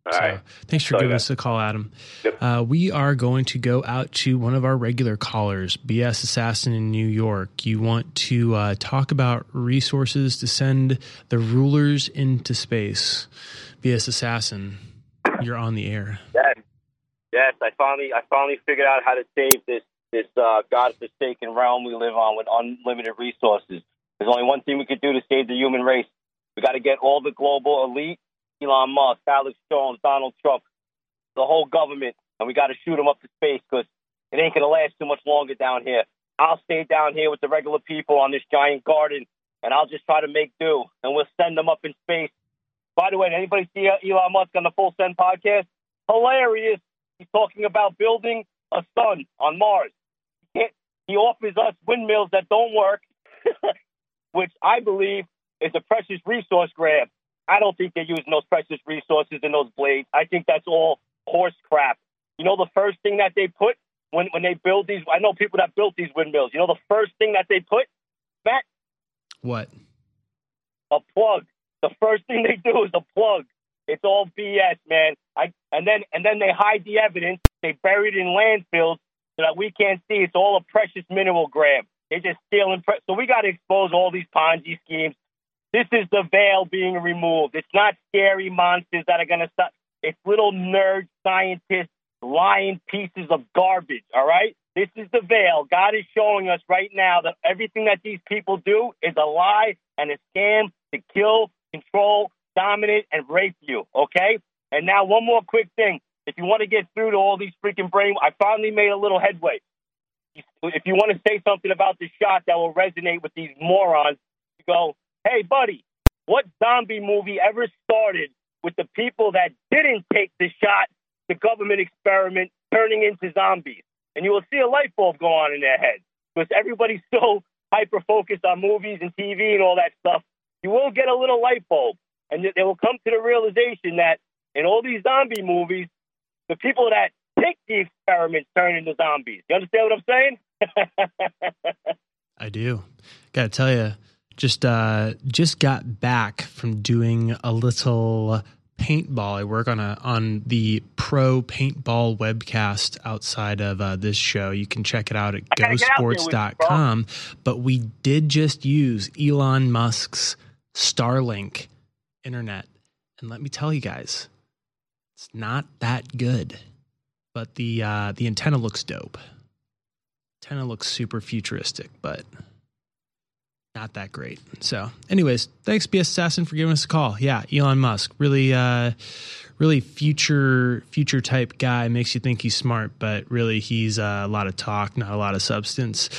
All so right. thanks for Sorry, giving us a call, Adam. Uh, we are going to go out to one of our regular callers, BS Assassin in New York. You want to uh, talk about resources to send the rulers into space. BS Assassin, you're on the air. Yes, yes. I finally, I finally figured out how to save this this uh, godforsaken realm we live on with unlimited resources. There's only one thing we could do to save the human race. We got to get all the global elite, Elon Musk, Alex Jones, Donald Trump, the whole government, and we got to shoot them up to space because it ain't gonna last too much longer down here. I'll stay down here with the regular people on this giant garden, and I'll just try to make do, and we'll send them up in space. By the way, did anybody see uh, Elon Musk on the Full Send podcast? Hilarious. He's talking about building a sun on Mars. He, he offers us windmills that don't work, which I believe is a precious resource grab. I don't think they're using those precious resources in those blades. I think that's all horse crap. You know, the first thing that they put when, when they build these, I know people that built these windmills. You know, the first thing that they put, Matt, What? a plug. The first thing they do is a plug. It's all BS, man. I and then and then they hide the evidence. They bury it in landfills so that we can't see. It's all a precious mineral grab. They're just stealing. Pre- so we got to expose all these Ponzi schemes. This is the veil being removed. It's not scary monsters that are going to stop. It's little nerd scientists lying pieces of garbage. All right. This is the veil. God is showing us right now that everything that these people do is a lie and a scam to kill, control, dominate, and rape you. Okay? And now, one more quick thing. If you want to get through to all these freaking brain, I finally made a little headway. If you want to say something about the shot that will resonate with these morons, you go, hey, buddy, what zombie movie ever started with the people that didn't take the shot, the government experiment, turning into zombies? And you will see a light bulb go on in their head because everybody's so hyper focused on movies and TV and all that stuff. You will get a little light bulb, and they will come to the realization that in all these zombie movies, the people that take the experiment turn into zombies. You understand what I'm saying? I do. Got to tell you, just uh, just got back from doing a little paintball. I work on a on the pro paintball webcast outside of uh, this show. You can check it out at gotta get out there with you, gosports.com. But we did just use Elon Musk's Starlink internet, and let me tell you guys, it's not that good. But the uh, the antenna looks dope. Antenna looks super futuristic, but not that great. So, anyways, thanks, BS Assassin, for giving us a call. Yeah, Elon Musk, really, uh, really future future type guy. Makes you think he's smart, but really he's uh, a lot of talk, not a lot of substance.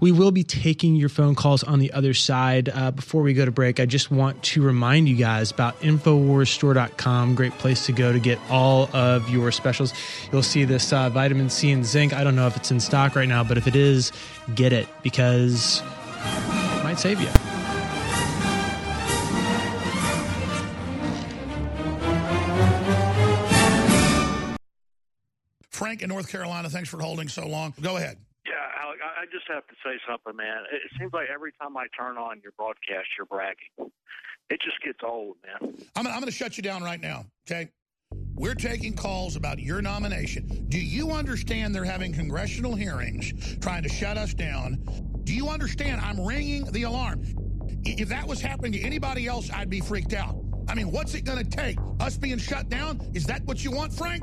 We will be taking your phone calls on the other side. Uh, before we go to break, I just want to remind you guys about Infowarsstore.com. Great place to go to get all of your specials. You'll see this uh, vitamin C and zinc. I don't know if it's in stock right now, but if it is, get it because it might save you. Frank in North Carolina, thanks for holding so long. Go ahead. Yeah, Alec, I just have to say something, man. It seems like every time I turn on your broadcast, you're bragging. It just gets old, man. I'm, I'm going to shut you down right now, okay? We're taking calls about your nomination. Do you understand they're having congressional hearings trying to shut us down? Do you understand I'm ringing the alarm? If that was happening to anybody else, I'd be freaked out. I mean, what's it going to take? Us being shut down? Is that what you want, Frank?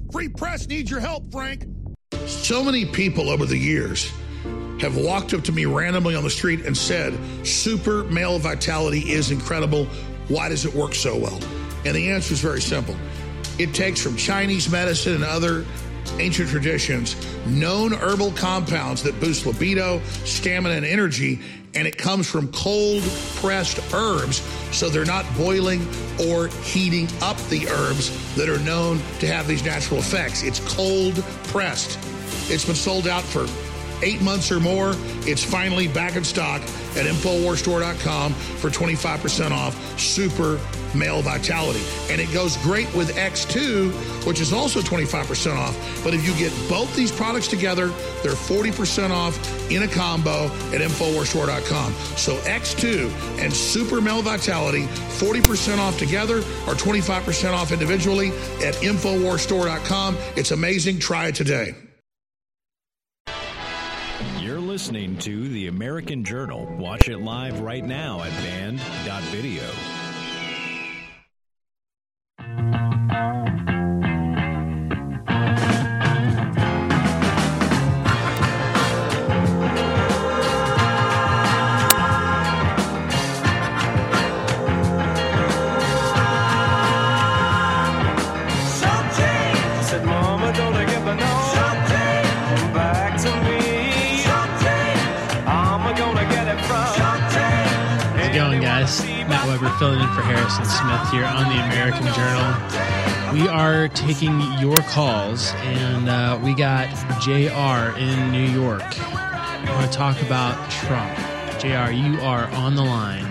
Free press needs your help, Frank. So many people over the years have walked up to me randomly on the street and said, Super male vitality is incredible. Why does it work so well? And the answer is very simple it takes from Chinese medicine and other ancient traditions, known herbal compounds that boost libido, stamina, and energy. And it comes from cold pressed herbs, so they're not boiling or heating up the herbs that are known to have these natural effects. It's cold pressed. It's been sold out for eight months or more. It's finally back in stock at InfoWarsStore.com for 25% off Super Male Vitality. And it goes great with X2, which is also 25% off. But if you get both these products together, they're 40% off in a combo at InfoWarsStore.com. So X2 and Super Male Vitality, 40% off together or 25% off individually at InfoWarsStore.com. It's amazing. Try it today. Listening to The American Journal. Watch it live right now at band.video. Weber filling in for Harrison Smith here on the American Journal. We are taking your calls, and uh, we got JR in New York. I want to talk about Trump. JR, you are on the line.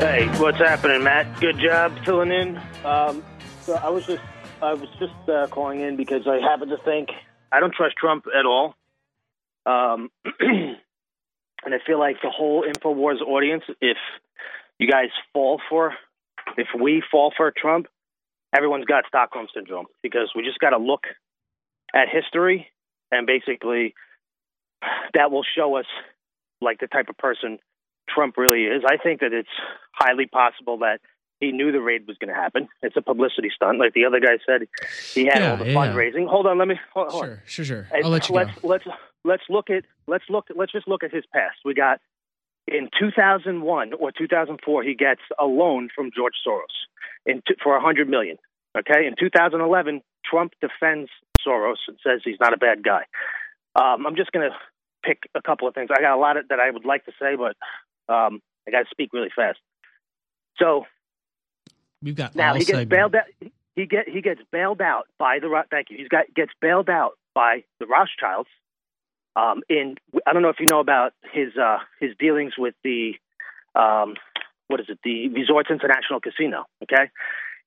Hey, what's happening, Matt? Good job filling in. Um, so I was just, I was just uh, calling in because I happen to think I don't trust Trump at all, um, and I feel like the whole Infowars audience, if you guys fall for, if we fall for Trump, everyone's got Stockholm syndrome because we just got to look at history and basically that will show us like the type of person Trump really is. I think that it's highly possible that he knew the raid was going to happen. It's a publicity stunt, like the other guy said. He had Yeah, all the yeah. fundraising. Hold on, let me. Hold, hold. Sure, sure, sure. And I'll let you let's go. let's let's look at let's look let's just look at his past. We got in 2001 or 2004 he gets a loan from George Soros in t- for 100 million. Okay, in 2011 Trump defends Soros and says he's not a bad guy. Um, I'm just going to pick a couple of things. I got a lot of, that I would like to say, but um, I got to speak really fast. So We've got now he gets segments. bailed out. He get he gets bailed out by the thank you. He's got gets bailed out by the Rothschilds. Um, in I don't know if you know about his uh, his dealings with the um, what is it the Resorts International Casino. Okay,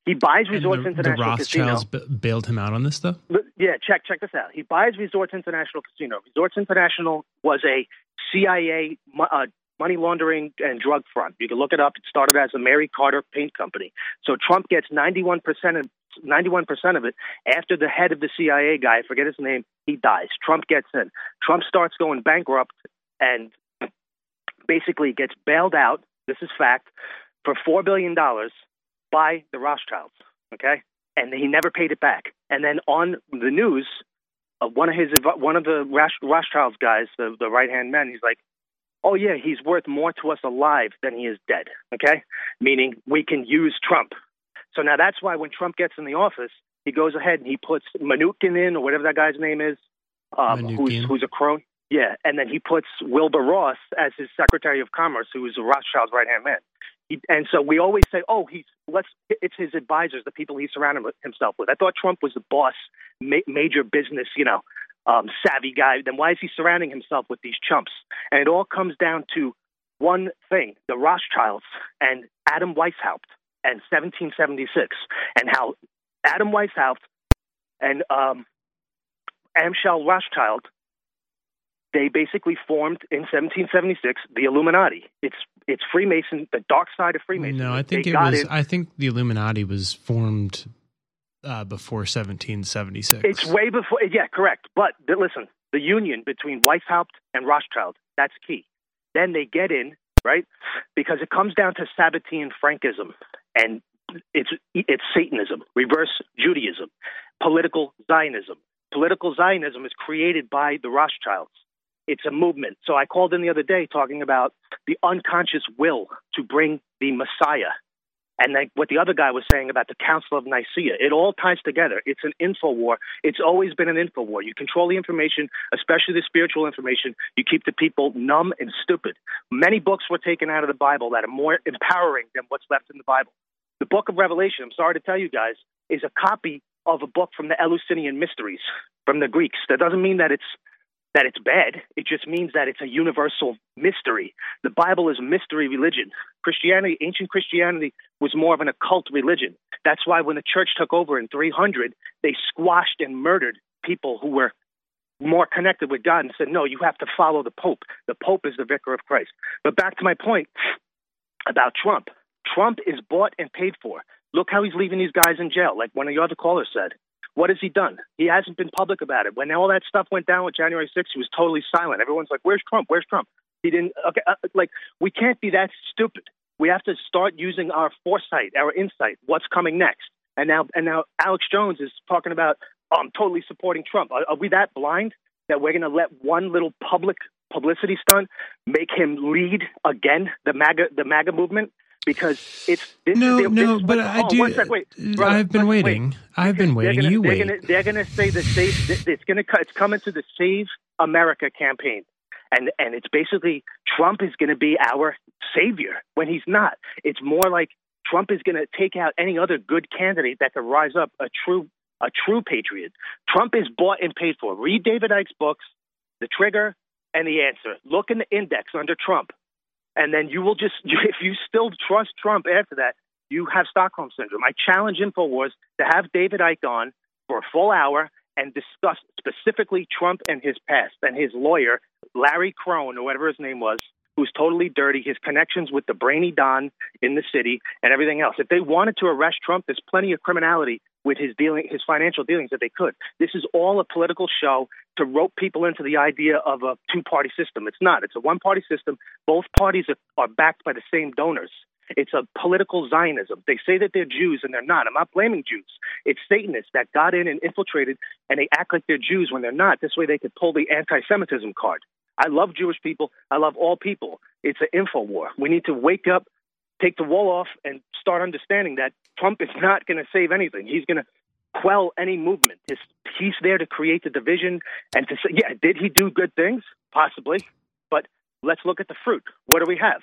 he buys Resorts the, the International Rothschilds Casino. b- bailed him out on this stuff. But, yeah, check check this out. He buys Resorts International Casino. Resorts International was a CIA uh, money laundering and drug front. You can look it up. It started as a Mary Carter Paint Company. So Trump gets 91 percent of 91 percent of it. After the head of the CIA guy, I forget his name, he dies. Trump gets in. Trump starts going bankrupt and basically gets bailed out. This is fact for four billion dollars by the Rothschilds. Okay, and he never paid it back. And then on the news, uh, one of his one of the Rothschilds guys, the, the right hand man, he's like, "Oh yeah, he's worth more to us alive than he is dead." Okay, meaning we can use Trump. So now that's why when Trump gets in the office, he goes ahead and he puts Mnuchin in, or whatever that guy's name is, um, who's, who's a crony. Yeah, and then he puts Wilbur Ross as his Secretary of Commerce, who is Rothschild's right hand man. He, and so we always say, "Oh, he's let's." It's his advisors, the people he surrounded himself with. I thought Trump was the boss, ma- major business, you know, um, savvy guy. Then why is he surrounding himself with these chumps? And it all comes down to one thing: the Rothschilds and Adam Weishaupt and 1776, and how Adam Weishaupt and um, Amschel Rothschild they basically formed in 1776 the Illuminati. It's it's Freemason, the dark side of Freemasonry. No, I think They it was. I think the Illuminati was formed uh, before 1776. It's way before. Yeah, correct. But th- listen, the union between Weishaupt and Rothschild that's key. Then they get in right because it comes down to Sabbatean Frankism and it's it's Satanism, reverse Judaism, political Zionism. Political Zionism is created by the Rothschilds. It's a movement. So I called in the other day talking about the unconscious will to bring the Messiah and what the other guy was saying about the Council of Nicaea. It all ties together. It's an info war. It's always been an info war. You control the information, especially the spiritual information. You keep the people numb and stupid. Many books were taken out of the Bible that are more empowering than what's left in the Bible. The book of Revelation, I'm sorry to tell you guys, is a copy of a book from the Eleusinian Mysteries from the Greeks. That doesn't mean that it's that it's bad. It just means that it's a universal mystery. The Bible is mystery religion. Christianity, ancient Christianity, was more of an occult religion. That's why when the church took over in 300, they squashed and murdered people who were more connected with God and said, no, you have to follow the Pope. The Pope is the vicar of Christ. But back to my point about Trump. Trump is bought and paid for. Look how he's leaving these guys in jail, like one of your other callers said. What has he done? He hasn't been public about it. When all that stuff went down with January 6th, he was totally silent. Everyone's like, "Where's Trump? Where's Trump?" He didn't. Okay, uh, like we can't be that stupid. We have to start using our foresight, our insight. What's coming next? And now, and now, Alex Jones is talking about, oh, "I'm totally supporting Trump." Are, are we that blind that we're going to let one little public publicity stunt make him lead again the MAGA the MAGA movement? Because it's this no, is, no, this, but oh, I do. Sec, wait, I've been waiting. Wait. I've been waiting. Gonna, you they're wait. Gonna, they're going to say the save. It's going to. It's coming to the Save America campaign, and and it's basically Trump is going to be our savior when he's not. It's more like Trump is going to take out any other good candidate that could rise up a true a true patriot. Trump is bought and paid for. Read David Icke's books, The Trigger, and The Answer. Look in the index under Trump and then you will just if you still trust Trump after that, you have Stockholm syndrome. I challenge Infowars to have David Icke on for a full hour and discuss specifically Trump and his past and his lawyer Larry Crone or whatever his name was, who's totally dirty, his connections with the brainy Don in the city and everything else. If they wanted to arrest Trump, there's plenty of criminality with his dealing, his financial dealings that they could. This is all a political show to rope people into the idea of a two-party system. It's not. It's a one-party system. Both parties are, are backed by the same donors. It's a political Zionism. They say that they're Jews and they're not. I'm not blaming Jews. It's Satanists that got in and infiltrated and they act like they're Jews when they're not. This way they could pull the anti Semitism card. I love Jewish people. I love all people. It's an info war. We need to wake up, take the wall off, and start understanding that Trump is not going to save anything. He's going to quell any movement. He's, he's there to create the division and to say, yeah, did he do good things? Possibly. But let's look at the fruit. What do we have?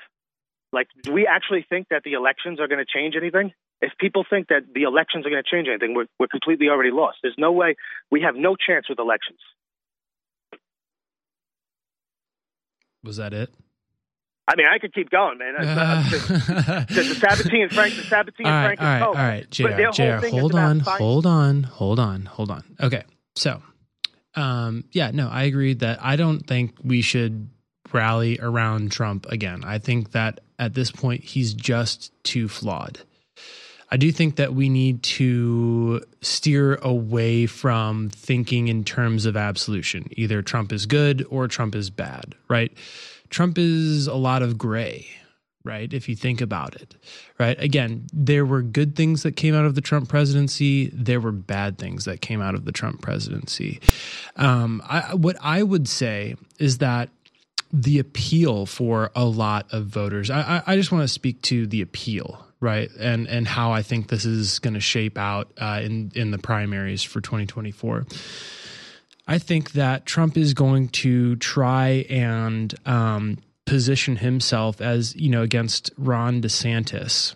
Like, do we actually think that the elections are going to change anything? If people think that the elections are going to change anything, we're, we're completely already lost. There's no way. We have no chance with elections. Was that it? I mean, I could keep going, man. Uh, the, the Sabbatean and Frank, the Sabbatean all and right, Frank all right, all right, JR, JR, hold on, hold on, hold on, hold on. Okay, so, um, yeah, no, I agree that I don't think we should rally around Trump again. I think that at this point he's just too flawed. I do think that we need to steer away from thinking in terms of absolution. Either Trump is good or Trump is bad, right? Trump is a lot of gray, right? If you think about it, right? Again, there were good things that came out of the Trump presidency. There were bad things that came out of the Trump presidency. Um, I, what I would say is that the appeal for a lot of voters. I, I, just want to speak to the appeal, right, and and how I think this is going to shape out uh, in in the primaries for 2024. I think that Trump is going to try and um, position himself as you know against Ron DeSantis.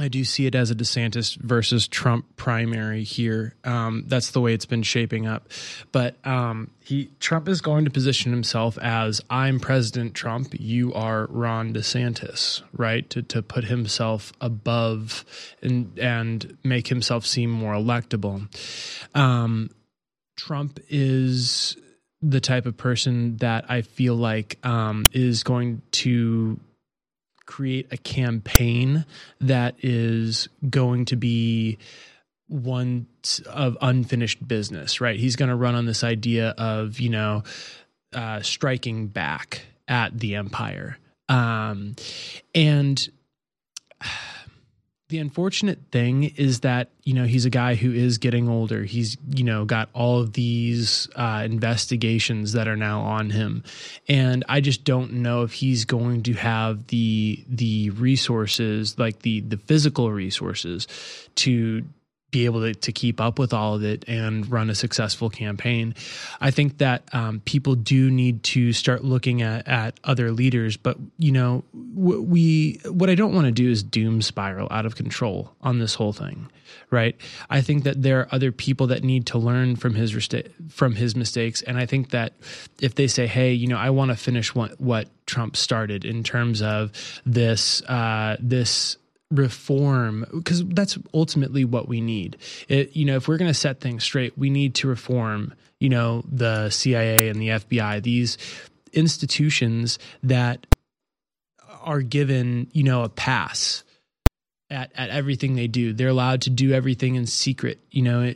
I do see it as a DeSantis versus Trump primary here. Um, that's the way it's been shaping up. But um, he Trump is going to position himself as I'm President Trump, you are Ron DeSantis, right? To to put himself above and and make himself seem more electable. Um, Trump is the type of person that I feel like um, is going to create a campaign that is going to be one of unfinished business, right? He's going to run on this idea of, you know, uh, striking back at the empire. Um, and the unfortunate thing is that you know he's a guy who is getting older. He's you know got all of these uh, investigations that are now on him. And i just don't know if he's going to have the the resources like the the physical resources to be able to, to keep up with all of it and run a successful campaign. I think that um, people do need to start looking at, at other leaders, but you know, we what I don't want to do is doom spiral out of control on this whole thing, right? I think that there are other people that need to learn from his from his mistakes, and I think that if they say, "Hey, you know, I want to finish what what Trump started in terms of this uh, this." Reform because that's ultimately what we need. It you know if we're going to set things straight we need to reform you know the CIA and the FBI these institutions that are given you know a pass at, at everything they do. They're allowed to do everything in secret you know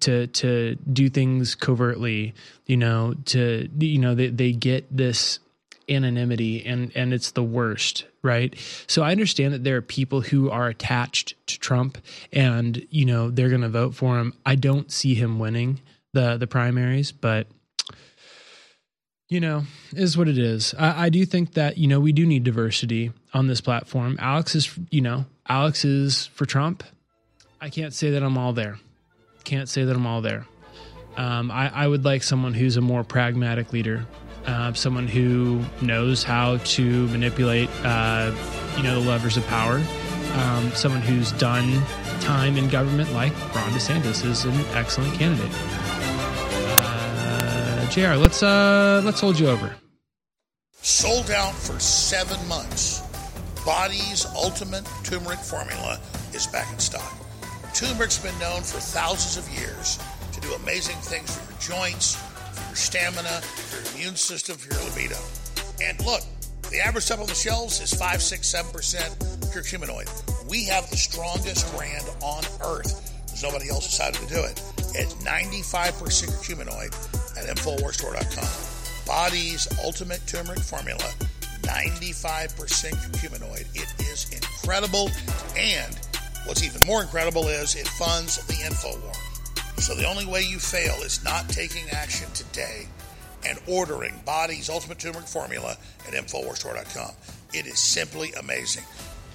to to do things covertly you know to you know they, they get this anonymity and and it's the worst right? So i understand that there are people who are attached to trump and you know they're going to vote for him. I don't see him winning the the primaries but you know is what it is. I, I do think that you know we do need diversity on this platform. Alex is you know alex is for trump. I can't say that i'm all there. Can't say that i'm all there. Um, I, I would like someone who's a more pragmatic leader uh, someone who knows how to manipulate, uh, you know, the levers of power. Um, someone who's done time in government, like Ron DeSantis, is an excellent candidate. Uh, Jr., let's uh, let's hold you over. Sold out for seven months. Bodease ultimate turmeric formula is back in stock. Turmeric's been known for thousands of years to do amazing things for your joints your stamina, your immune system, for your libido. And look, the average stuff on the shelves is 5, 6, 7% curcuminoid. We have the strongest brand on earth because nobody else decided to do it. At 95% curcuminoid at InfoWarsStore.com. Bodease ultimate turmeric formula, 95% curcuminoid. It is incredible. And what's even more incredible is it funds the InfoWar. So the only way you fail is not taking action today and ordering Bodease Ultimate Turmeric Formula at InfoWarsStore.com. It is simply amazing.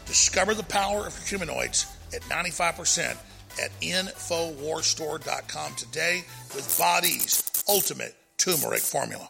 Discover the power of curcuminoids at 95% at InfoWarsStore.com today with Bodease Ultimate Turmeric Formula.